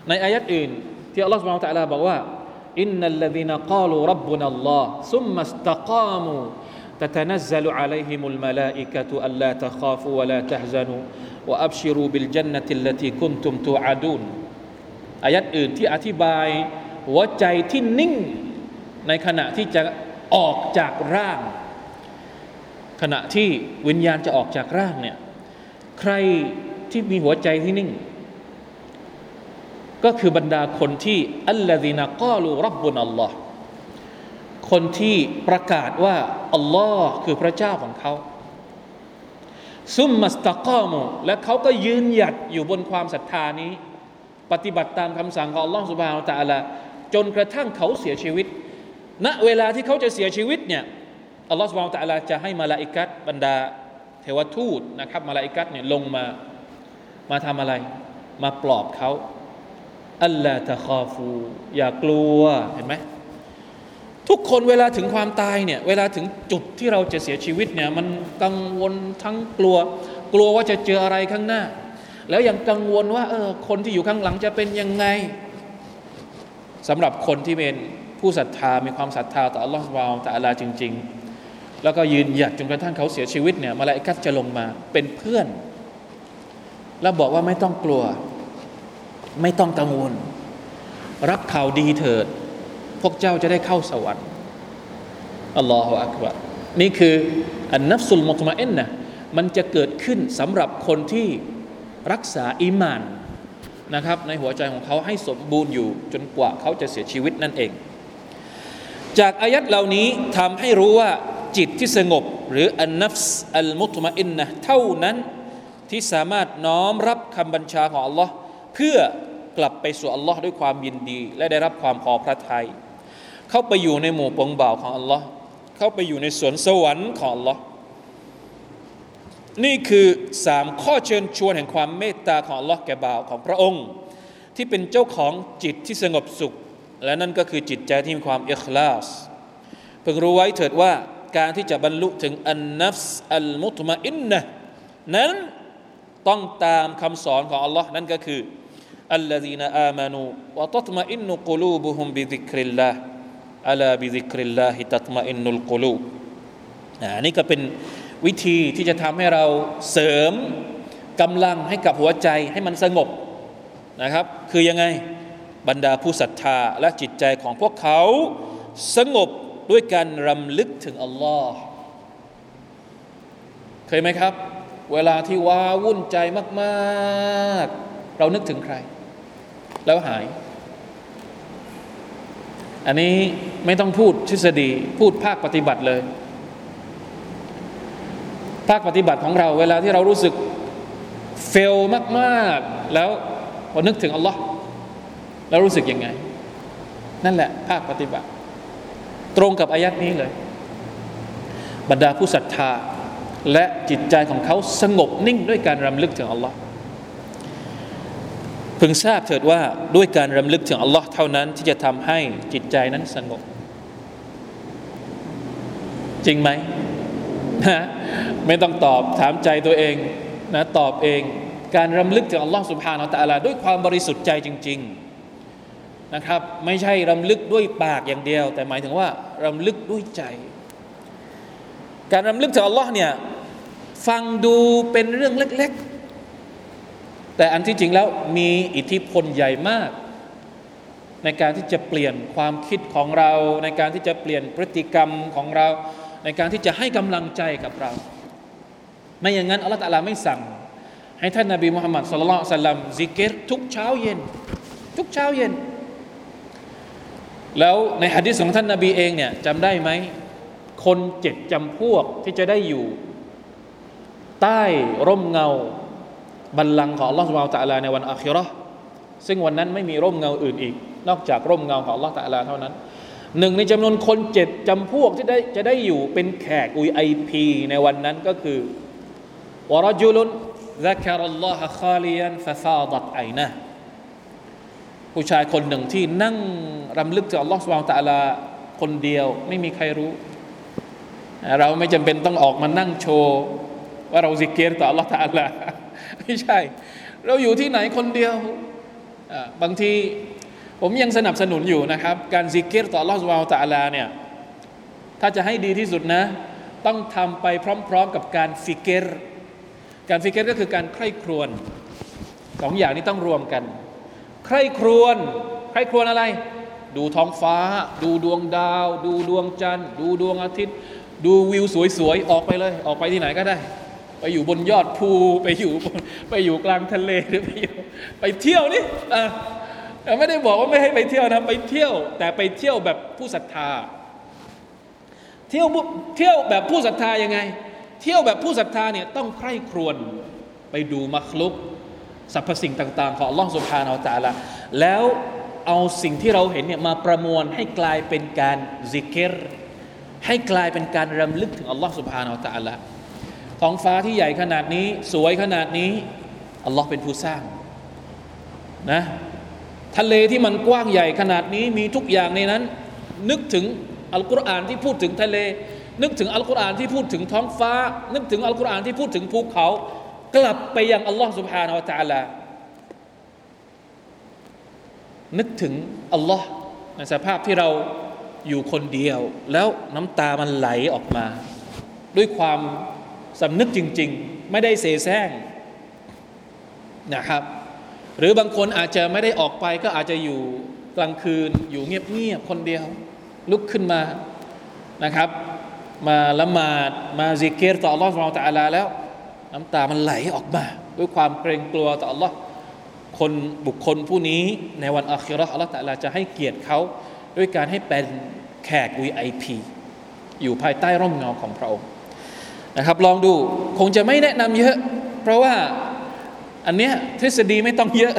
ในอายัดอื่น ที่อัลลอฮฺสุบฮานาอัลตะลาบอกว่าอินนัลลดีนกาลูรับบุนัลลอฮ์ซุมมัสตะกามู تتنزل عليهم الملائكة ألا تخافوا ولا تحزنوا وأبشروا بالجنة التي كنتم توعدون อายัดอื่นที่อธิบายหัวใจที่นิ่ง ในขณะที่จะออกจากร่าง ขณะที่วิญญาณจะออกจากร่างเนี่ยใครที่มีหัวใจที่นิ่ง ก็คือบรรดาคนที่อัลลอฮีนกาลูรับบุนอัลลอฮ์ คนที่ประกาศว่าอัลลอฮ์คือพระเจ้าของเขาซุมมัสตะกอมและเขาก็ยืนหยัดอยู่บนความศรัทธานี้ ปฏิบัติตามคำสั่งของอัลลอฮ์สุบฮานาตะอัลาจนกระทั่งเขาเสียชีวิต ณเวลาที่เขาจะเสียชีวิตเนี่ยอัลลอฮ์สุบฮานาตะอัลาจะให้มาลาอิกัดบรรดา เทวทูตนะครับมาลาอิกัดเนี่ยลงมามาทำอะไร มาปลอบเขาอัลลอฮ์ตะคาฟู อย่ากลัวเห็นไหม ทุกคนเวลาถึงความตายเนี่ยเวลาถึงจุดที่เราจะเสียชีวิตเนี่ยมันกังวลทั้งกลัว กลัวว่าจะเจออะไรข้างหน้า แล้วยังกังวลว่าเออคนที่อยู่ข้างหลังจะเป็นยังไงสำหรับคนที่เป็นผู้ศรัทธามีความศรัทธาต่ออัลลอฮฺวาแต่อัลลาจริง ๆ แล้วก็ยืนหยัดจนกระทั่งเขาเสียชีวิตเนี่ยมาลาอิกัสจะลงมาเป็นเพื่อน แล้วบอกว่าไม่ต้องกลัว ไม่ต้องกังวล รับข่าวดีเถิด พวกเจ้าจะได้เข้าสวรรค์อัลลอฮฺอักบารนี่คืออันนับสุลมุตมาเอ็นนะมันจะเกิดขึ้นสำหรับคนที่รักษาอิมานนะครับ ในหัวใจของเขาให้สมบูรณ์อยู่จนกว่าเขาจะเสียชีวิตนั่นเอง จากอายัดเหล่านี้ทำให้รู้ว่าจิตที่สงบ หรืออันนัฟส์อัลมุตมาอินนะเท่านั้นที่สามารถน้อมรับคำบัญชาของอัลลอฮ์เพื่อกลับไปสู่อัลลอฮ์ด้วยความยินดี และได้รับความพอพระทัย เข้าไปอยู่ในหมู่ปวงบ่าวของอัลลอฮ์เข้าไปอยู่ในสวนสวรรค์ของอัลลอฮ์นี่คือสามข้อเชิญชวนแห่งความเมตตาของอัลลอฮ์แก่บ่าวของพระองค์ ที่เป็นเจ้าของจิตที่สงบสุข และนั่นก็คือจิตใจที่มีความอิคลาสเพิ่งรู้ไว้เถิดว่าการที่จะบรรลุถึงالنفس المطمئنة นั้นต้องตามคำสอนของอัลลอฮ์นั่นก็คือ ألا بذكر الله تطمئن القلوبอันนี้ก็เป็นวิธีที่จะทำให้เราเสริมกำลังให้กับหัวใจให้มันสงบนะครับ คือยังไงบรรดาผู้ศรัทธาและจิตใจของพวกเขาสงบด้วยการรำลึกถึงอัลลอฮ์เคยไหมครับ เวลาที่ว้าวุ่นใจมาก ๆ เรานึกถึงใคร แล้วหาย อันนี้ ไม่ต้องพูดทฤษฎี พูดภาคปฏิบัติเลย ภาคปฏิบัติของเรา เวลาที่เรารู้สึกเฟลมากๆ แล้วพอนึกถึงอัลลอฮ์แล้วรู้สึกยังไง นั่นแหละ ภาคปฏิบัติ ตรงกับอายัดนี้เลย บรรดาผู้ศรัทธา และจิตใจของเขาสงบนิ่งด้วยการรำลึกถึงอัลลอฮ์ พึงทราบเถิดว่าด้วยการรำลึกถึงอัลลอฮ์เท่านั้นที่จะทำให้จิตใจนั้นสงบ จริงไหมนะไม่ต้องตอบถามใจตัวเองนะตอบเองการรำลึกถึงอัลลอฮ์สุบฮานาอัลลอฮ์ด้วยความบริสุทธิ์ใจจริง ๆนะครับ ไม่ใช่รำลึกด้วยปากอย่างเดียว แต่หมายถึงว่ารำลึกด้วยใจ การรำลึกถึงอัลลอฮ์เนี่ยฟังดูเป็นเรื่องเล็ก ๆ แต่อันที่จริงแล้วมีอิทธิพลใหญ่มาก ในการที่จะเปลี่ยนความคิดของเรา ในการที่จะเปลี่ยนพฤติกรรมของเรา ในการที่จะให้กำลังใจกับเรา ไม่อย่างนั้นอัลลอฮฺตะลาไม่สั่ง ให้ท่านนาบีมุฮัมมัดสุลลัลสัลลัมซิกเกตทุกเช้าเย็น ทุกเช้าเย็น แล้วในฮะดิษของท่านนาบีเองเนี่ยจำได้ไหมคนเจ็ดจำพวกที่จะได้อยู่ ใต้ร่มเงา บัลลังก์ของอัลลอฮฺสุบฮานตะลาในวันอาคิเราะห์ซึ่งวันนั้นไม่มีร่มเงาอื่นอีก นอกจากร่มเงาของอัลลอฮฺตะลาเท่านั้น หนึ่งในจำนวนคนเจ็ดจำพวกที่ได้จะได้อยู่เป็นแขกอุยไอพีในวันนั้นก็คือวรจุลุน ذكر الله خاليا ففاضت عينه ผู้ชายคนหนึ่งที่นั่งรำลึกถึงอัลลอฮฺสุบฮานตะลาคนเดียวไม่มีใครรู้ เราไม่จำเป็นต้องออกมานั่งโชว์ว่าเราซิกเกตต่ออัลลอฮฺตะลา ไม่ใช่ เราอยู่ที่ไหนคนเดียวบางทีผมยังสนับสนุนอยู่นะครับ การซิเกรต่ออัลลอฮฺ سبحانه وتعالى เนี่ยถ้าจะให้ดีที่สุดนะ ต้องทำไปพร้อม ๆ กับการฟิกเกตการฟิกเกตก็คือการใคร่ครวญสองอย่างนี้ต้องรวมกัน ใคร่ครวญใคร่ครวญอะไร ดูท้องฟ้า ดูดวงดาว ดูดวงจันทร์ ดูดวงอาทิตย์ ดูวิวสวยๆ ออกไปเลย ออกไปที่ไหนก็ได้ ไปอยู่บนยอดภูไปอยู่ไปอยู่กลางทะเลหรือไปอยู่ไปเที่ยวนี่ไม่ได้บอกว่าไม่ให้ไปเที่ยวนะไปเที่ยว แต่ไปเที่ยวแบบผู้ศรัทธา เที่ยวเที่ยวแบบผู้ศรัทธายังไง เที่ยวแบบผู้ศรัทธาเนี่ยต้องใคร่ครวญไปดูมัคลุกสรรพสิ่งต่างๆ ของอัลลอฮฺสุบฮานาอัลตะละแล้วเอาสิ่งที่เราเห็นเนี่ยมาประมวลให้กลายเป็นการซิกเกตให้กลายเป็นการรำลึกถึงอัลลอฮฺสุบฮานาอัลตะละ ท้องฟ้าที่ใหญ่ขนาดนี้ สวยขนาดนี้อัลลอฮ์เป็นผู้สร้างนะทะเลที่มันกว้างใหญ่ขนาดนี้มีทุกอย่างในนั้น นึกถึงอัลกุรอานที่พูดถึงทะเลนึกถึงอัลกุรอานที่พูดถึงท้องฟ้า นึกถึงอัลกุรอานที่พูดถึงภูเขา กลับไปยังอัลลอฮ์ سبحانه และ تعالى นึกถึงอัลลอฮ์ในสภาพที่เราอยู่คนเดียว แล้วน้ำตามันไหลออกมา ด้วยความ สำนึกจริง ๆ ไม่ได้เสแสร้งนะครับ หรือบางคนอาจจะไม่ได้ออกไปก็อาจจะอยู่กลางคืนอยู่เงียบๆคนเดียว ลุกขึ้นมานะครับ มาละหมาดมาซิกเกตต่อ Allah สุบฮานตะลาแล้ว น้ำตามันไหลออกมา ด้วยความเกรงกลัวต่อ Allah คนบุคคลผู้นี้ในวันอัคิรออัลลอฮฺแตะลาจะให้เกียรติเขาด้วยการให้เป็นแขก VIP อยู่ภายใต้ร่มเงาของพระองค์ นะครับ ลองดูคงจะไม่แนะนำเยอะ เพราะว่าอันเนี้ยทฤษฎีไม่ต้องเยอะ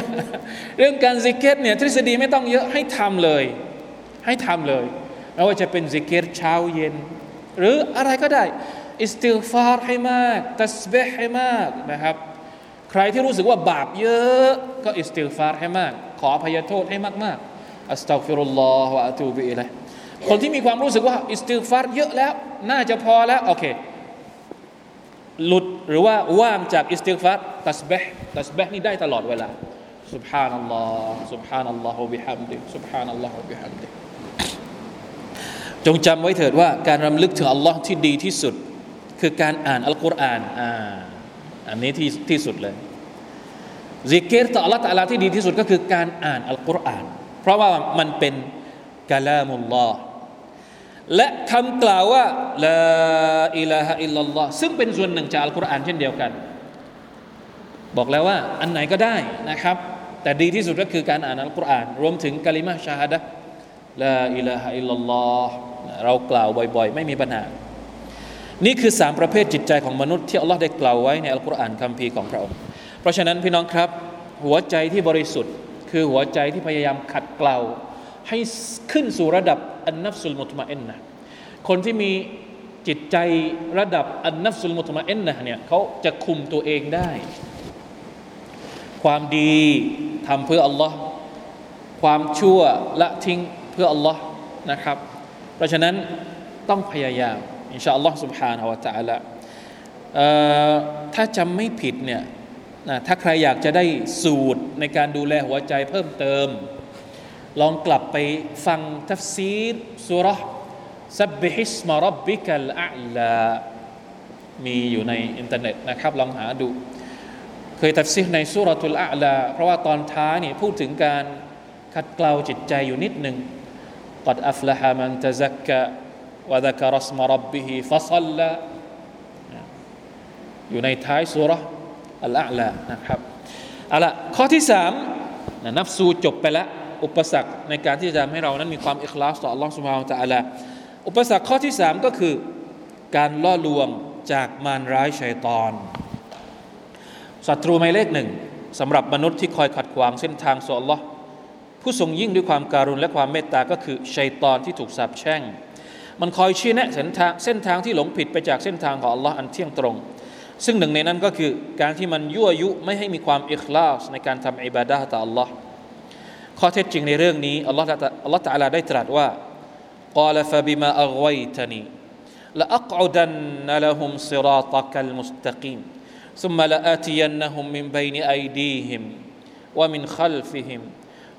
เรื่องการซิกเกตเนี่ยทฤษฎีไม่ต้องเยอะให้ทำเลย ให้ทำเลยไม่ว่าจะเป็นซิกเกตเช้าเย็น หรืออะไรก็ได้อิสติฆฟารให้มากตัสบีฮให้มากนะครับ ใครที่รู้สึกว่าบาปเยอะก็อิสติฆฟารให้มาก ขออภัยโทษให้มากๆأستغفر الله وأتوب إليهคนที่มีความรู้สึกว่าอิสติฆฟารเยอะแล้ว น่าจะพอแล้วโอเค หลุดหรือว่าว่างจากอิสติลฟาร์ตัสเบห์ตัสเบห์นี่ได้ตลอดเวลา سبحان الله سبحان الله وبحمده سبحان الله وبحمده จงจำไว้เถิดว่าการรำลึกถึงอัลลอฮ์ที่ดีที่สุด คือการอ่านอัลกุรอานอ่าอันนี้ที่ที่สุดเลยซิกเกตต่ออัลลอฮ์ตะลาที่ดีที่สุดก็คือการอ่านอัลกุรอานเพราะว่ามันเป็นกาลามุลลอฮ์ และคำกล่าวว่าลาอิลาฮะอิลลัลลอฮ์ซึ่งเป็นส่วนหนึ่งจากอัลกุรอานเช่นเดียวกัน บอกแล้วว่าอันไหนก็ได้นะครับ แต่ดีที่สุดก็คือการอ่านอัลกุรอาน รวมถึงกะลิมะชาฮัดะลาอิลาฮะอิลลัลลอฮ์เรากล่าวบ่อยๆ ไม่มีปัญหา นี่คือสามประเภทจิตใจของมนุษย์ที่อัลลอฮ์ได้กล่าวไว้ในอัลกุรอานคัมภีร์ของพระองค์ เพราะฉะนั้นพี่น้องครับ หัวใจที่บริสุทธิ์ คือหัวใจที่พยายามขัดเกลาให้ขึ้นสู่ระดับ อันนัฟสุลมุตมาเอ็นนะคนที่มีจิตใจระดับอันนัฟสุลมุตมาเอ็นนะเนี่ยเขาจะคุมตัวเองได้ ความดีทำเพื่ออัลลอฮ์ความชั่วละทิ้งเพื่ออัลลอฮ์นะครับ เพราะฉะนั้นต้องพยายาม อินชาอัลลอฮ์ سبحانه และ تعالى ถ้าจำไม่ผิดเนี่ยถ้าใครอยากจะได้สูตรในการดูแลหัวใจเพิ่มเติม ลองกลับไปฟังทัฟซีรสุรสับบิฮิสมารับบิกัลอัลามีอยู่ในอินเทอร์เน็ตนะครับลองหาดู เคยตัฟซีรในสุรทุลอาลาเพราะว่าตอนท้ายนี่พูดถึงการขัดเกลาจิตใจอยู่นิดหนึ่งقد أفلح من تزكى وذكر اسم ربه فصلىอยู่ในท้ายสุรอัลอาลานะครับเอาละข้อที่สามนัฟซูจบไปแล้ว อุปสรรคในการที่จะทำให้เรานั้นมีความอิคลาสต่อ Allah سبحانه และ تعالى อุปสรรคข้อที่สามก็คือ การล่อลวงจากมารร้ายชัยตอนศัตรูหมายเลขหนึ่งสำหรับมนุษย์ที่คอยขัดขวางเส้นทางสู่ Allah ผู้ทรงยิ่งด้วยความการุณและความเมตตาก็คือชัยตอนที่ถูกสาปแช่ง มันคอยชี้แนะเส้นทางเส้นทางที่หลงผิดไปจากเส้นทางของ Allah อันเที่ยงตรง ซึ่งหนึ่งในนั้นก็คือการที่มันยั่วยุไม่ให้มีความอิคลาสในการทำอิบาดะต่อ Allah ข้อเท็จจริงในเรื่องนี้อัลลอฮฺอัลลอฮฺตะลาได้ตรัสว่า قال فبما أغويتني لأقعدن لهم صراطك المستقيم ثم لآتينهم من بين أيديهم ومن خلفهم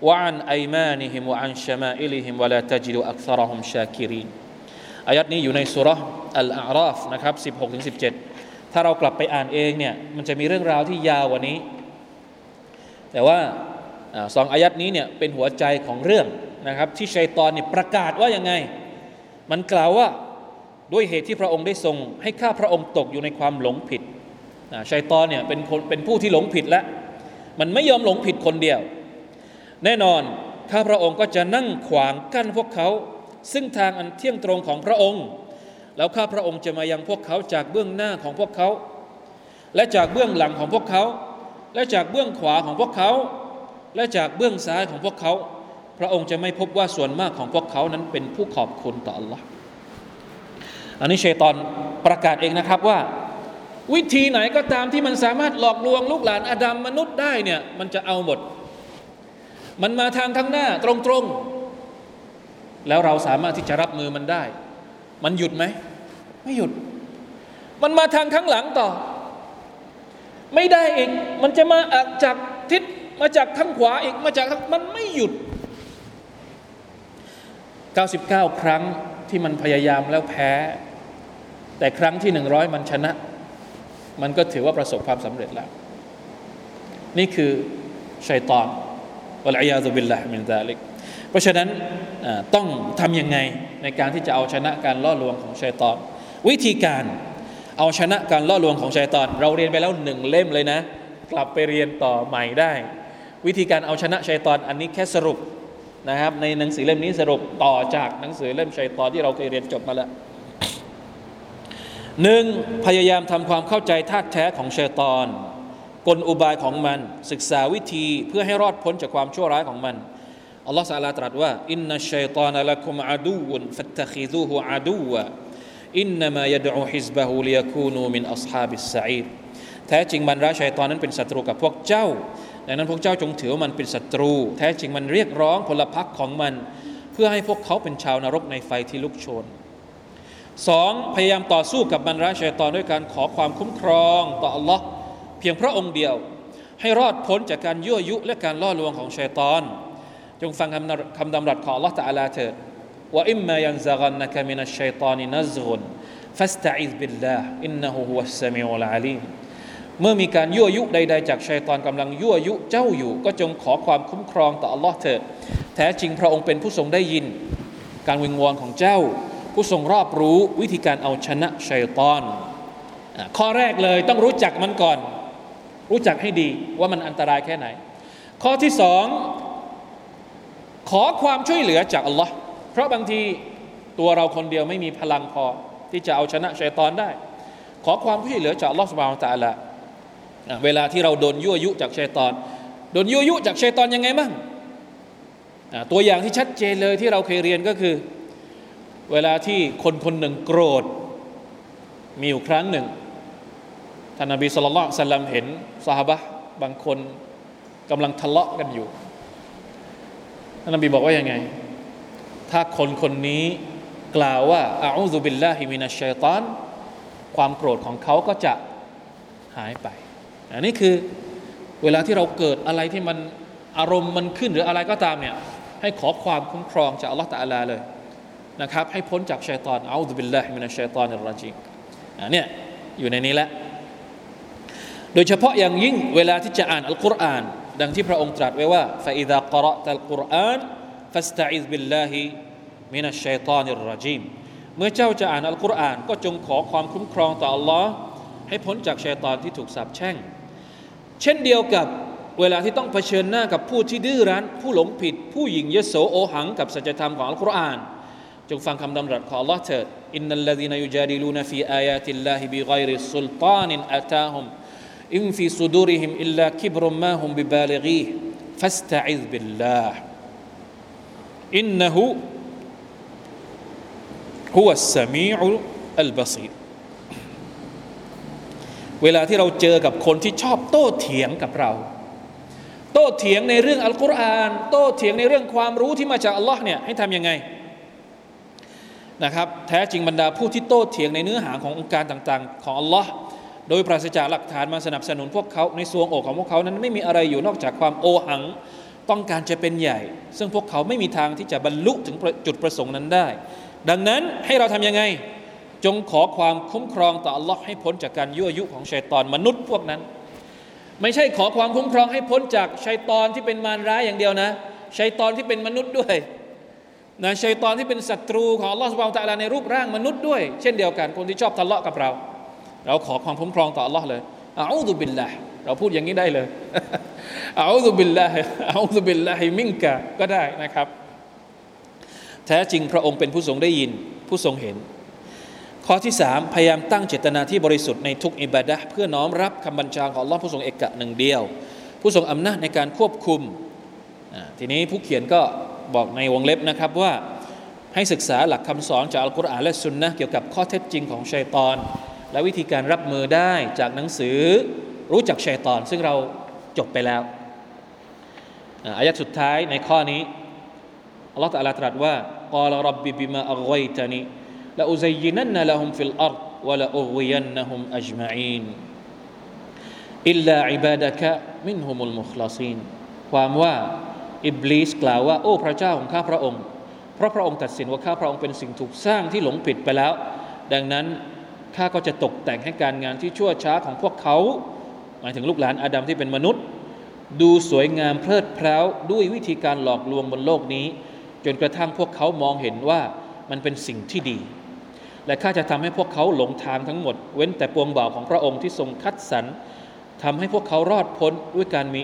وعن أيمانهم وعن شمائلهم ولا تجد أكثرهم شاكرين อายัดนี้อยู่ในสุรอัลอาราฟนะครับ16ถึง17 ถ้าเรากลับไปอ่านเองเนี่ยมันจะมีเรื่องราวที่ยาวกว่านี้ แต่ว่า สองอายัดนี้เนี่ยเป็นหัวใจของเรื่องนะครับ ที่ชัยตอนเนี่ยประกาศว่ายังไง มันกล่าวว่าด้วยเหตุที่พระองค์ได้ทรง ให้ข้าพระองค์ตกอยู่ในความหลงผิดชัยตอนเนี่ยเป็นคนเป็นผู้ที่หลงผิดแล้วมันไม่ยอมหลงผิดคนเดียว แน่นอนข้าพระองค์ก็จะนั่งขวางกั้นพวกเขา ซึ่งทางอันเที่ยงตรงของพระองค์ แล้วข้าพระองค์จะมายังพวกเขาจากเบื้องหน้าของพวกเขา และจากเบื้องหลังของพวกเขา และจากเบื้องขวาของพวกเขา และจากเบื้องซ้ายของพวกเขา พระองค์จะไม่พบว่าส่วนมากของพวกเขานั้นเป็นผู้ขอบคุณต่อ Allah อันนี้เชตอนประกาศเองนะครับว่า วิธีไหนก็ตามที่มันสามารถหลอกลวงลูกหลานอาดัมมนุษย์ได้เนี่ยมันจะเอาหมด มันมาทางข้างหน้าตรงๆ แล้วเราสามารถที่จะรับมือมันได้ มันหยุดไหม ไม่หยุด มันมาทางข้างหลังต่อ ไม่ได้อีกมันจะมาจากทิศ มาจากข้างขวาอีกมาจากมันไม่หยุด 99 ครั้งที่มันพยายามแล้วแพ้ แต่ครั้งที่100มันชนะ มันก็ถือว่าประสบความสำเร็จแล้ว นี่คือชัยตอนวะลัยยาซุบิลละมินซาลิกเพราะฉะนั้นต้องทำยังไงในการที่จะเอาชนะการล่อลวงของชัยตอน วิธีการเอาชนะการล่อลวงของชัยตอน เราเรียนไปแล้วหนึ่งเล่มเลยนะ กลับไปเรียนต่อใหม่ได้ วิธีการเอาชนะชัยตอนอันนี้แค่สรุปนะครับในหนังสือเล่มนี้สรุปต่อจากหนังสือเล่มชัยตอนที่เราเคยเรียนจบมาแล้วหนึ่งพยายามทำความเข้าใจธาตุแท้ของชัยตอน กลอุบายของมัน ศึกษาวิธีเพื่อให้รอดพ้นจากความชั่วร้ายของมันอัลลอฮฺสัลาตรัสว่าอินนัชัยตานละคุมอาดูวนฟัตตะคิซูฮูอาดูวะอินนามายดูฮิซบะฮูลียคูนูมินอัศฮาบิสซาอีดแท้จริงมันราชัยตอนนั้นเป็นศัตรูกับพวกเจ้า ดังนั้นพวกเจ้าจงถือว่ามันเป็นศัตรู แท้จริงมันเรียกร้องพลพรรคของมัน เพื่อให้พวกเขาเป็นชาวนรกในไฟที่ลุกโชนสองพยายามต่อสู้กับมันร้าชัยตอนด้วยการขอความคุ้มครองต่ออัลลอฮ์เพียงพระองค์เดียว ให้รอดพ้นจากการยั่วยุและการล่อลวงของชัยตอน จงฟังคำคำดำรัสของอัลลอฮ์ تعالى เถิดوإما ينزغنك من الشيطان نزغ فاستعذ بالله إنه هو السميع العليم เมื่อมีการยั่วยุใด ๆ จากชัยตอนกำลังยั่วยุเจ้าอยู่ ก็จงขอความคุ้มครองต่ออัลลอฮ์เถิดแท้จริงพระองค์เป็นผู้ทรงได้ยิน การวิงวอนของเจ้า ผู้ทรงรอบรู้วิธีการเอาชนะชัยตอนข้อแรกเลยต้องรู้จักมันก่อน รู้จักให้ดีว่ามันอันตรายแค่ไหน ข้อที่สองขอความช่วยเหลือจากอัลลอฮ์เพราะบางทีตัวเราคนเดียวไม่มีพลังพอที่จะเอาชนะชัยตอนได้ ขอความช่วยเหลือจากอัลลอฮ์สุบานตะละ เวลาที่เราโดนยั่วยุจากชัยตอน โดนยั่วยุจากชัยตอนยังไงบ้างตัวอย่างที่ชัดเจนเลยที่เราเคยเรียนก็คือ เวลาที่คนคนหนึ่งโกรธ มีอยู่ครั้งหนึ่งท่านนบีสุลต่านสัลลัมเห็นสหบะบางคนกำลังทะเลาะกันอยู่ท่านนบีบอกว่ายังไง ถ้าคนคนนี้กล่าวว่าอาอูซุบิลลาฮิมินัชชัยตอน ความโกรธของเขาก็จะหายไป อันนี้คือเวลาที่เราเกิดอะไรที่มันอารมณ์มันขึ้นหรืออะไรก็ตามเนี่ยให้ขอความคุ้มครองจากอัลลอฮฺตะอาลาเลยนะครับให้พ้นจากชัยตอนอาอูซุบิลลาฮิมินัชชัยตอนอิรรจีมอันเนี้ยอยู่ในนี้แหละ โดยเฉพาะอย่างยิ่งเวลาที่จะอ่านอัลกุรอานดังที่พระองค์ตรัสไว้ว่า فإذا قرأت القرآن فاستعذ بالله من الشيطان الرجيم เมื่อเจ้าจะอ่านอัลกุรอานก็จงขอความคุ้มครองต่ออัลลอฮ์ให้พ้นจากชัยตอนที่ถูกสาปแช่ง เช่นเดียวกับเวลาที่ต้องเผชิญหน้ากับผู้ที่ดื้อรั้น ผู้หลงผิด ผู้หยิ่งยโสโอหังกับสัจธรรมของอัลกุรอาน จงฟังคำดำรัสของ อัลลอฮฺ เถิดإن الذين يجادلون في آيات الله بغير سلطان أتاهم إن في صدورهم إلا كبر ما هم ببالغيه فاستعذ بالله إنه هو السميع البصير เวลาที่เราเจอกับคนที่ชอบโต้เถียงกับเรา โต้เถียงในเรื่องอัลกุรอาน โต้เถียงในเรื่องความรู้ที่มาจากอัลลอฮ์เนี่ยให้ทำยังไงนะครับแท้จริงบรรดาผู้ที่โต้เถียงในเนื้อหาขององค์การต่างๆ ของอัลลอฮ์โดยปราศจากหลักฐานมาสนับสนุนพวกเขาในสวงอกของพวกเขานั้นไม่มีอะไรอยู่นอกจากความโอหัง ต้องการจะเป็นใหญ่ ซึ่งพวกเขาไม่มีทางที่จะบรรลุถึงจุดประสงค์นั้นได้ ดังนั้นให้เราทำยังไง จงขอความคุ้มครองต่ออัลลอฮ์ให้พ้นจากการยั่วยุของชัยตอนมนุษย์พวกนั้น ไม่ใช่ขอความคุ้มครองให้พ้นจากชัยตอนที่เป็นมารร้ายอย่างเดียวนะชัยตอนที่เป็นมนุษย์ด้วยนะชัยตอนที่เป็นศัตรูของอัลลอฮ์สุบานตะลาในรูปร่างมนุษย์ด้วย เช่นเดียวกันคนที่ชอบทะเลาะกับเรา เราขอความคุ้มครองต่ออัลลอฮ์เลยอาอูดุบิลละเราพูดอย่างนี้ได้เลยอาอูดุบิลละอาอูดุบิลละฮิมิงกะก็ได้นะครับ แท้จริงพระองค์เป็นผู้ทรงได้ยินผู้ทรงเห็น ข้อที่สามพยายามตั้งเจตนาที่บริสุทธิ์ในทุกอิบาดะเพื่อน้อมรับคำบัญชาของลอผู้ทรงเอกะหนึ่งเดียว ผู้ทรงอำนาจในการควบคุมทีนี้ผู้เขียนก็บอกในวงเล็บนะครับว่าให้ศึกษาหลักคำสอนจากอัลกุรอานและสุนนะเกี่ยวกับข้อเท็จจริงของชัยตอน และวิธีการรับมือได้จากหนังสือรู้จักชัยตอน ซึ่งเราจบไปแล้วอายะสุดท้ายในข้อนี้อัลลอฮฺตรัสตรัสว่าقال رب بما أغويتني لأزينن لهم في الأرض ولأغوينهم أجمعين إلا عبادك منهم المخلصينความว่าอิบลิสกล่าวว่าโอ้พระเจ้าของข้าพระองค์ เพราะพระองค์ตัดสินว่าข้าพระองค์เป็นสิ่งถูกสร้างที่หลงผิดไปแล้ว ดังนั้นข้าก็จะตกแต่งให้การงานที่ชั่วช้าของพวกเขา หมายถึงลูกหลานอาดัมที่เป็นมนุษย์ ดูสวยงามเพลิดเพล้าด้วยวิธีการหลอกลวงบนโลกนี้ จนกระทั่งพวกเขามองเห็นว่ามันเป็นสิ่งที่ดี และข้าจะทำให้พวกเขาหลงทางทั้งหมด เว้นแต่ปวงบ่าวของพระองค์ที่ทรงคัดสรรทำให้พวกเขารอดพ้นด้วยการมี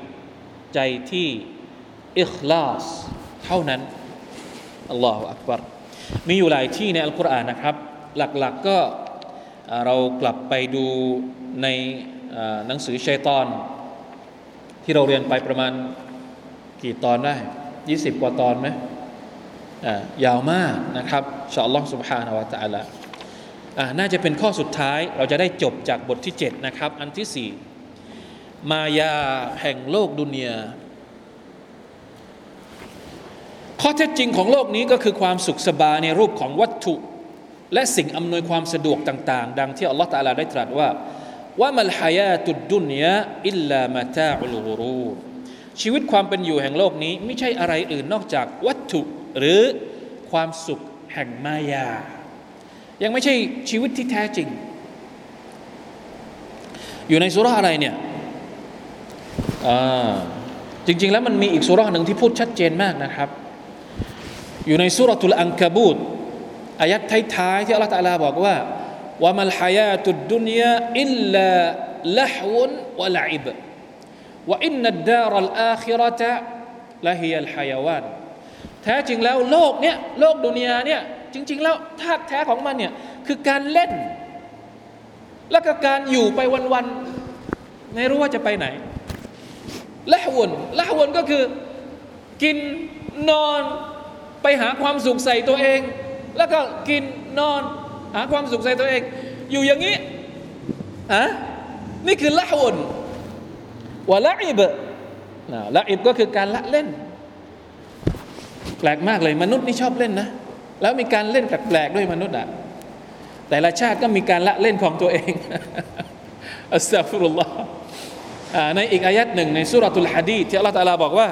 ใจที่อิคลาสเท่านั้นอัลลอฮฺอักบารมีอยู่หลายที่ในอัลกุรอานนะครับ หลักๆกก็เรากลับไปดูในหนังสือชัยตอน ที่เราเรียนไปประมาณกี่ตอนได้ 20 กว่าตอนไหมยาวมากนะครับชอัล่องสุบฮานาวะตะอัละ น่าจะเป็นข้อสุดท้ายเราจะได้จบจากบทที่ 7 นะครับ อันที่ 4 มายาแห่งโลกดุนยาข้อเท็จจริงของโลกนี้ก็คือความสุขสบายในรูปของวัตถุ และสิ่งอำนวยความสะดวกต่าง ๆ ดังที่อัลลอฮฺตาลาได้ตรัสว่าว่ามัลฮายาตุดดุนยาอิลลามาตาอุลกุรูชีวิตความเป็นอยู่แห่งโลกนี้ ไม่ใช่อะไรอื่นนอกจากวัตถุหรือความสุขแห่งมายา ยังไม่ใช่ชีวิตที่แท้จริง อยู่ในสุราอะไรเนี่ยจริง ๆ แล้วมันมีอีกสุราหนึ่งที่พูดชัดเจนมากนะครับ อยู่ในสุรทูลอังกบูตอายัดท้ายๆที่อัลลอฮฺตะลาบอกว่าว่ามัลฮายาตุดดุนยาอิลลาละฮุนวะลาอิบว่าอินนัดดารัลอาคิรตะละฮียัลฮายาวานแท้จริงแล้วโลกเนี้ยโลกดุนยาเนี่ย จริง ๆ แล้วธาตุแท้ของมันเนี่ยคือการเล่น แล้วก็การอยู่ไปวันๆไม่รู้ว่าจะไปไหนละฮวนละฮวนก็คือกินนอนไปหาความสุขใส่ตัวเอง แล้วก็กินนอน หาความสุขใส่ตัวเอง อยู่อย่างนี้อะนี่คือละหุนวะละอิบละอิบก็คือการละเล่น แปลกมากเลยมนุษย์นี่ชอบเล่นนะ แล้วมีการเล่นแปลกๆด้วยมนุษย์อะแต่ละชาติก็มีการละเล่นของตัวเองأستغفر اللهในอีกอายัดหนึ่งในสุรทูลฮะดีดที่อัลลอฮฺ تعالى บอกว่า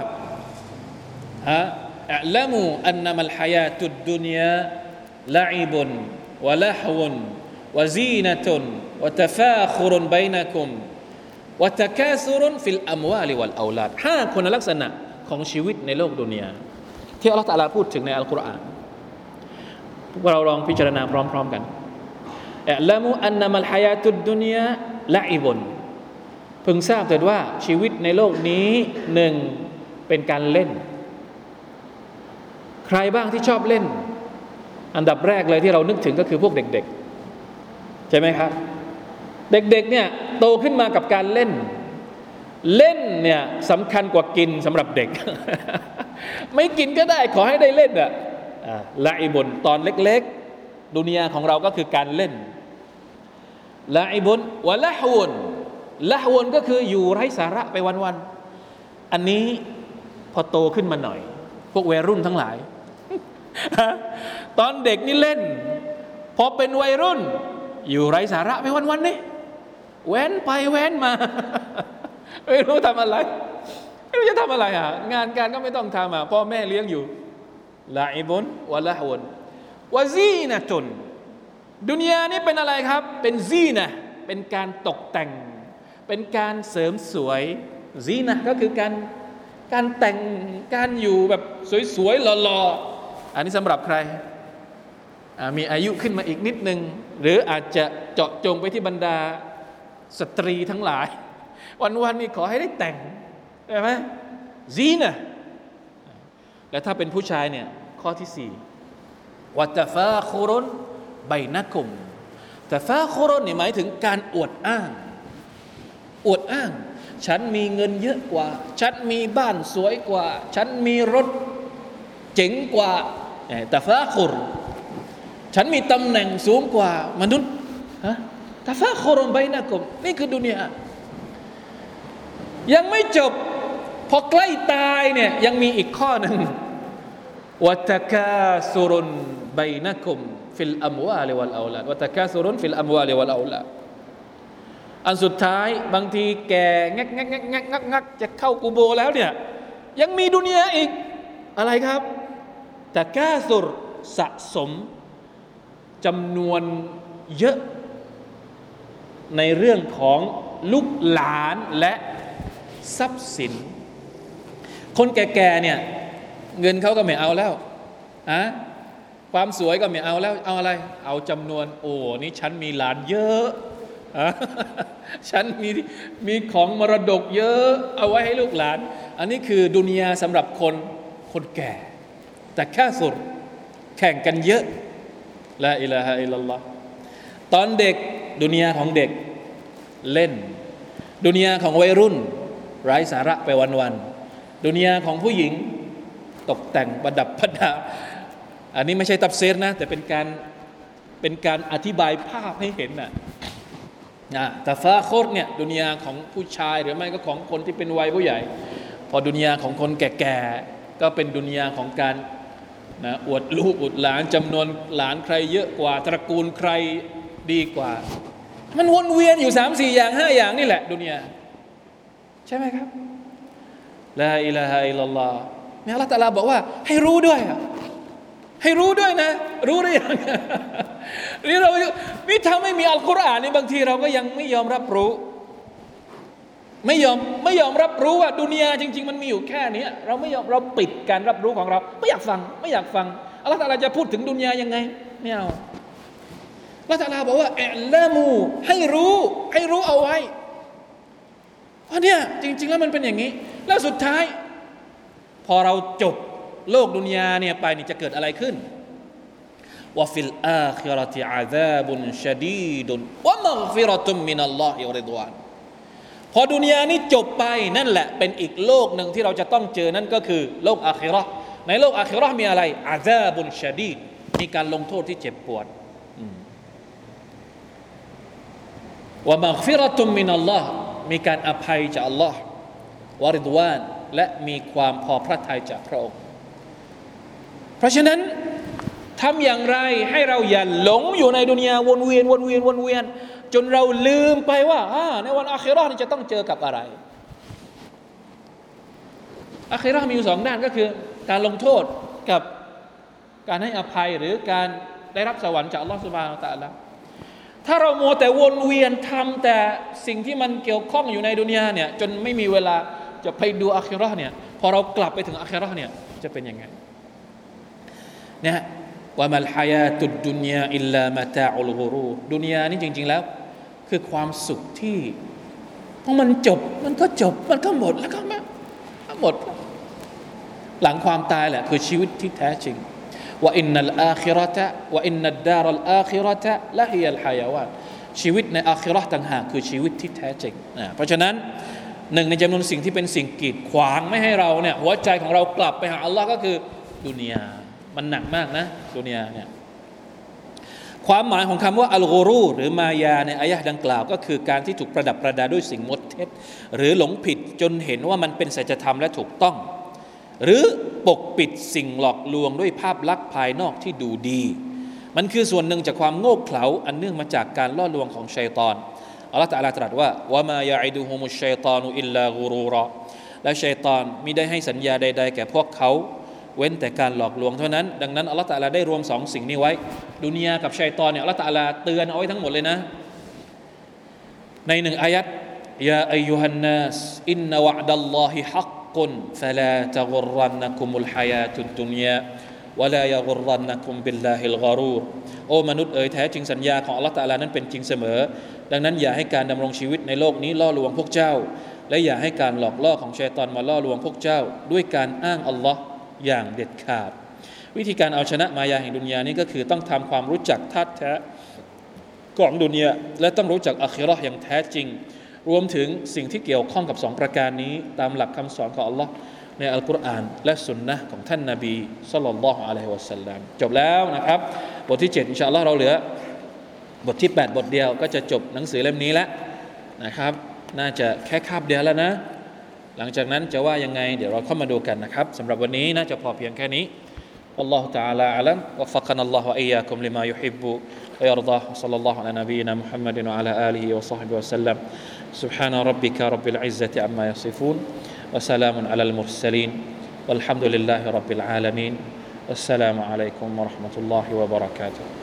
اعلموا أنما الحياة الدنيا لعب ولهو وزينة وتفاخر بينكم وتكاثر في الأموال والأولادห้าคุณลักษณะของชีวิตในโลกดุนยาที่อัลลอฮฺ تعالى พูดถึงในอัลกุรอาน พวกเราลองพิจารณาพร้อม ๆ กันอัลลมูอันนัมัลฮายาตุดดุนยาละอิบุนพึงทราบเถิดว่าชีวิตในโลกนี้หนึ่งเป็นการเล่น ใครบ้างที่ชอบเล่น อันดับแรกเลยที่เรานึกถึงก็คือพวกเด็กๆ ใช่ไหมครับ เด็กๆเนี่ยโตขึ้นมากับการเล่น เล่นเนี่ยสำคัญกว่ากินสำหรับเด็ก ไม่กินก็ได้ขอให้ได้เล่นอะ ละอิบุนตอนเล็กๆ ดุนยาของเราก็คือการเล่นละอิบุนวะละฮวนละฮวนก็คืออยู่ไร้สาระไปวันๆ อันนี้พอโตขึ้นมาหน่อย พวกวัยรุ่นทั้งหลาย ตอนเด็กนี่เล่น พอเป็นวัยรุ่น อยู่ไร้สาระไปวันๆนี่แว้นไปแว้นมา ไม่รู้ทำอะไร ไม่รู้จะทำอะไรอะ งานการก็ไม่ต้องทำอะพ่อแม่เลี้ยงอยู่ ลาอิบุนวะละฮวนวะซีนะตุนดุนยานี่เป็นอะไรครับ เป็นซีนะเป็นการตกแต่ง เป็นการเสริมสวยซีนะก็คือการการแต่งการอยู่แบบสวยๆหล่อๆอันนี้สำหรับใคร มีอายุขึ้นมาอีกนิดนึง หรืออาจจะเจาะจงไปที่บรรดาสตรีทั้งหลาย วันๆนี่ขอให้ได้แต่งใช่ไหมซีนะ และถ้าเป็นผู้ชายเนี่ยข้อที่สี่วัตฟาคุรนใบนักุมแต่ฟาคุรนเนี่ยหมายถึงการอวดอ้าง อวดอ้าง ฉันมีเงินเยอะกว่า ฉันมีบ้านสวยกว่า ฉันมีรถเจ๋งกว่าแต่ฟาคุรฉันมีตำแหน่งสูงกว่ามนุษย์ฮะتفاخر بينكم นี่คือดุนยายังไม่จบพอใกล้ตายเนี่ยยังมีอีกข้อหนึ่ง وتكاثر بينكم في الأموال والأولاد وتكاثر في الأموال والأولاد อันสุดท้ายบางทีแกงักงักงักงักงักงักจะเข้ากูโบแล้วเนี่ยยังมีดุนยาอีกอะไรครับตะกาสุรสะสมจำนวนเยอะ ในเรื่องของลูกหลานและทรัพย์สิน คนแก่ๆเนี่ย เงินเขาก็ไม่เอาแล้วอะความสวยก็ไม่เอาแล้ว เอาอะไร เอาจำนวน โอ้นี่ฉันมีหลานเยอะอะฉันมีมีของมรดกเยอะเอาไว้ให้ลูกหลาน อันนี้คือดุนยาสำหรับคนคนแก่ แต่แค่สุดแข่งกันเยอะละอิลาฮะอิลลัลลอฮตอนเด็กดุนยาของเด็กเล่น ดุนยาของวัยรุ่น ไร้สาระไปวันๆดุนยาของผู้หญิง ตกแต่งประดับประดา อันนี้ไม่ใช่ตับเซรนะ แต่เป็นการเป็นการอธิบายภาพให้เห็นนะนะแต่ฟ้าโคตรเนี่ยดุนยาของผู้ชายหรือไม่ก็ของคนที่เป็นวัยผู้ใหญ่ พอดุนยาของคนแก่ๆก็เป็นดุนยาของการนะอวดลูกอวดหลานจำนวนหลานใครเยอะกว่า ตระกูลใครดีกว่า มันวนเวียนอยู่สามสี่อย่างห้าอย่างนี่แหละ ดุนยาใช่ไหมครับลาอิลาฮะอิลลัลลอฮ์ นี่อัลลอฮฺตะลาบอกว่า ให้รู้ด้วย ให้รู้ด้วยนะ รู้หรือยังนี่เรานี่ถ้าไม่มีอัลกุรอานนี่บางทีเราก็ยังไม่ยอมรับรู้ ไม่ยอมไม่ยอมรับรู้ว่าดุนยาจริง ๆ มันมีอยู่แค่นี้เราไม่ยอมเราปิดการรับรู้ของเรา ไม่อยากฟัง ไม่อยากฟังอัลลอฮฺตะลาจะพูดถึงดุนยายังไงไม่เอาอัลลอฮฺตะลาบอกว่าเอละมูให้รู้ให้รู้เอาไว้เพราะเนี่ยจริง ๆ แล้วมันเป็นอย่างนี้ แล้วสุดท้าย พอเราจบโลกดุนยาเนี่ยไปนี่จะเกิดอะไรขึ้นوفي الآخرة عذاب شديد ومغفرة من الله ورضوان พอดุนยานี้จบไปนั่นแหละเป็นอีกโลกหนึ่งที่เราจะต้องเจอนั่นก็คือโลกอาคิรอในโลกอาคิรอมีอะไรعذاب شديد มีการลงโทษที่เจ็บปวดومغفرة من اللهมีการอภัยจากอัลลอฮ์วาริดวาน และมีความพอพระทัยจากพระองค์ เพราะฉะนั้นทำอย่างไรให้เราอย่าหลงอยู่ในดุนยาวนเวียนวนเวียนวนเวียน จนเราลืมไปว่าในวันอาคิรอนี่จะต้องเจอกับอะไรอาคิรอมีอยู่สองด้านก็คือการลงโทษกับการให้อภัยหรือการได้รับสวรรค์จากอัลลอฮฺสุบานตะละถ้าเราโมแต่วนเวียนทำแต่สิ่งที่มันเกี่ยวข้องอยู่ในดุนยาเนี่ยจนไม่มีเวลา จะไปดูอาคิรอเนี่ยพอเรากลับไปถึงอาคิรอเนี่ยจะเป็นยังไงเนี่ยว่ามัลฮายาตุดดุนยาอิลลามาตาอุลกุรูดุนยานี่จริง ๆแล้ว คือความสุขที่พอมันจบมันก็จบมันก็หมดแล้วก็มาหมด หลังความตายแหละคือชีวิตที่แท้จริงว่าอินนัลอาคิรตะว่าอินนัดดารัลอาคิรตะละฮิยัลฮายาวานชีวิตในอาคิรอต่างหากคือชีวิตที่แท้จริงนะเพราะฉะนั้น หนึ่งในจำนวนสิ่งที่เป็นสิ่งกีดขวางไม่ให้เราเนี่ยหัวใจของเรากลับไปหาอัลลอฮ์ก็คือดุนยามันหนักมากนะดุนยาเนี่ยความหมายของคำว่าอัลกูรูหรือมายาในอายะดังกล่าว ก็คือการที่ถูกประดับประดาด้วยสิ่งมดเท็จ หรือหลงผิดจนเห็นว่ามันเป็นสัจธรรมและถูกต้อง หรือปกปิดสิ่งหลอกลวงด้วยภาพลักษณ์ภายนอกที่ดูดี มันคือส่วนหนึ่งจากความโง่เขลาอันเนื่องมาจากการล่อลวงของชัยตอน อัลลอฮฺตะลาตรัสว่าวะมายาอิดูฮุมุชัยตานุอิลลากูรูรอและชัยตอนมิได้ให้สัญญาใด ๆ แก่พวกเขา เว้นแต่การหลอกลวงเท่านั้น ดังนั้นอัลลอฮฺตะลาได้รวมสองสิ่งนี้ไว้ ดุนยากับชัยตอนเนี่ยอัลลอฮฺตะลาเตือนเอาไว้ทั้งหมดเลยนะ ในหนึ่งอายัดยาอายุฮันนัสอินนวะดัลลอฮิฮักกุนฟะลาตะกรรันนักุมุลฮายาตุดดุนยาวะลายะกรันนักุมบิลลาฮิลกรูรโอ้มนุษย์เอ๋ยแท้จริงสัญญาของอัลลอฮฺตะลานั้นเป็นจริงเสมอ ดังนั้นอย่าให้การดำรงชีวิตในโลกนี้ล่อลวงพวกเจ้า และอย่าให้การหลอกล่อของชัยตอนมาล่อลวงพวกเจ้า ด้วยการอ้างอัลลอฮ์อย่างเด็ดขาด วิธีการเอาชนะมายาแห่งดุนยานี้ก็คือต้องทำความรู้จักทัดแท้ของดุนยาและต้องรู้จักอัคิรออย่างแท้จริง รวมถึงสิ่งที่เกี่ยวข้องกับสองประการนี้ ตามหลักคำสอนของอัลลอฮ์ในอัลกุรอานและสุนนะของท่านนาบีสัลลัลลอฮุอะลัยฮิวะสัลลัมจบแล้วนะครับบทที่ 7 อินชาอัลลอฮ์เราเหลือ บทที่ 8 บทเดียวก็จะจบหนังสือเล่มนี้แล้วนะครับ น่าจะแค่คาบเดียวแล้วนะ หลังจากนั้นจะว่ายังไง เดี๋ยวเราเข้ามาดูกันนะครับสำหรับวันนี้น่าจะพอเพียงแค่นี้ والله تعالى أعلم وفقنا الله وإياكم لما يحب ويرضى صلى الله على نبينا محمد وعلى آله وصحبه وسلم سبحان ربك رب العزة عما يصفون وسلام على المرسلين والحمد لله رب العالمين والسلام عليكم ورحمة الله وبركاته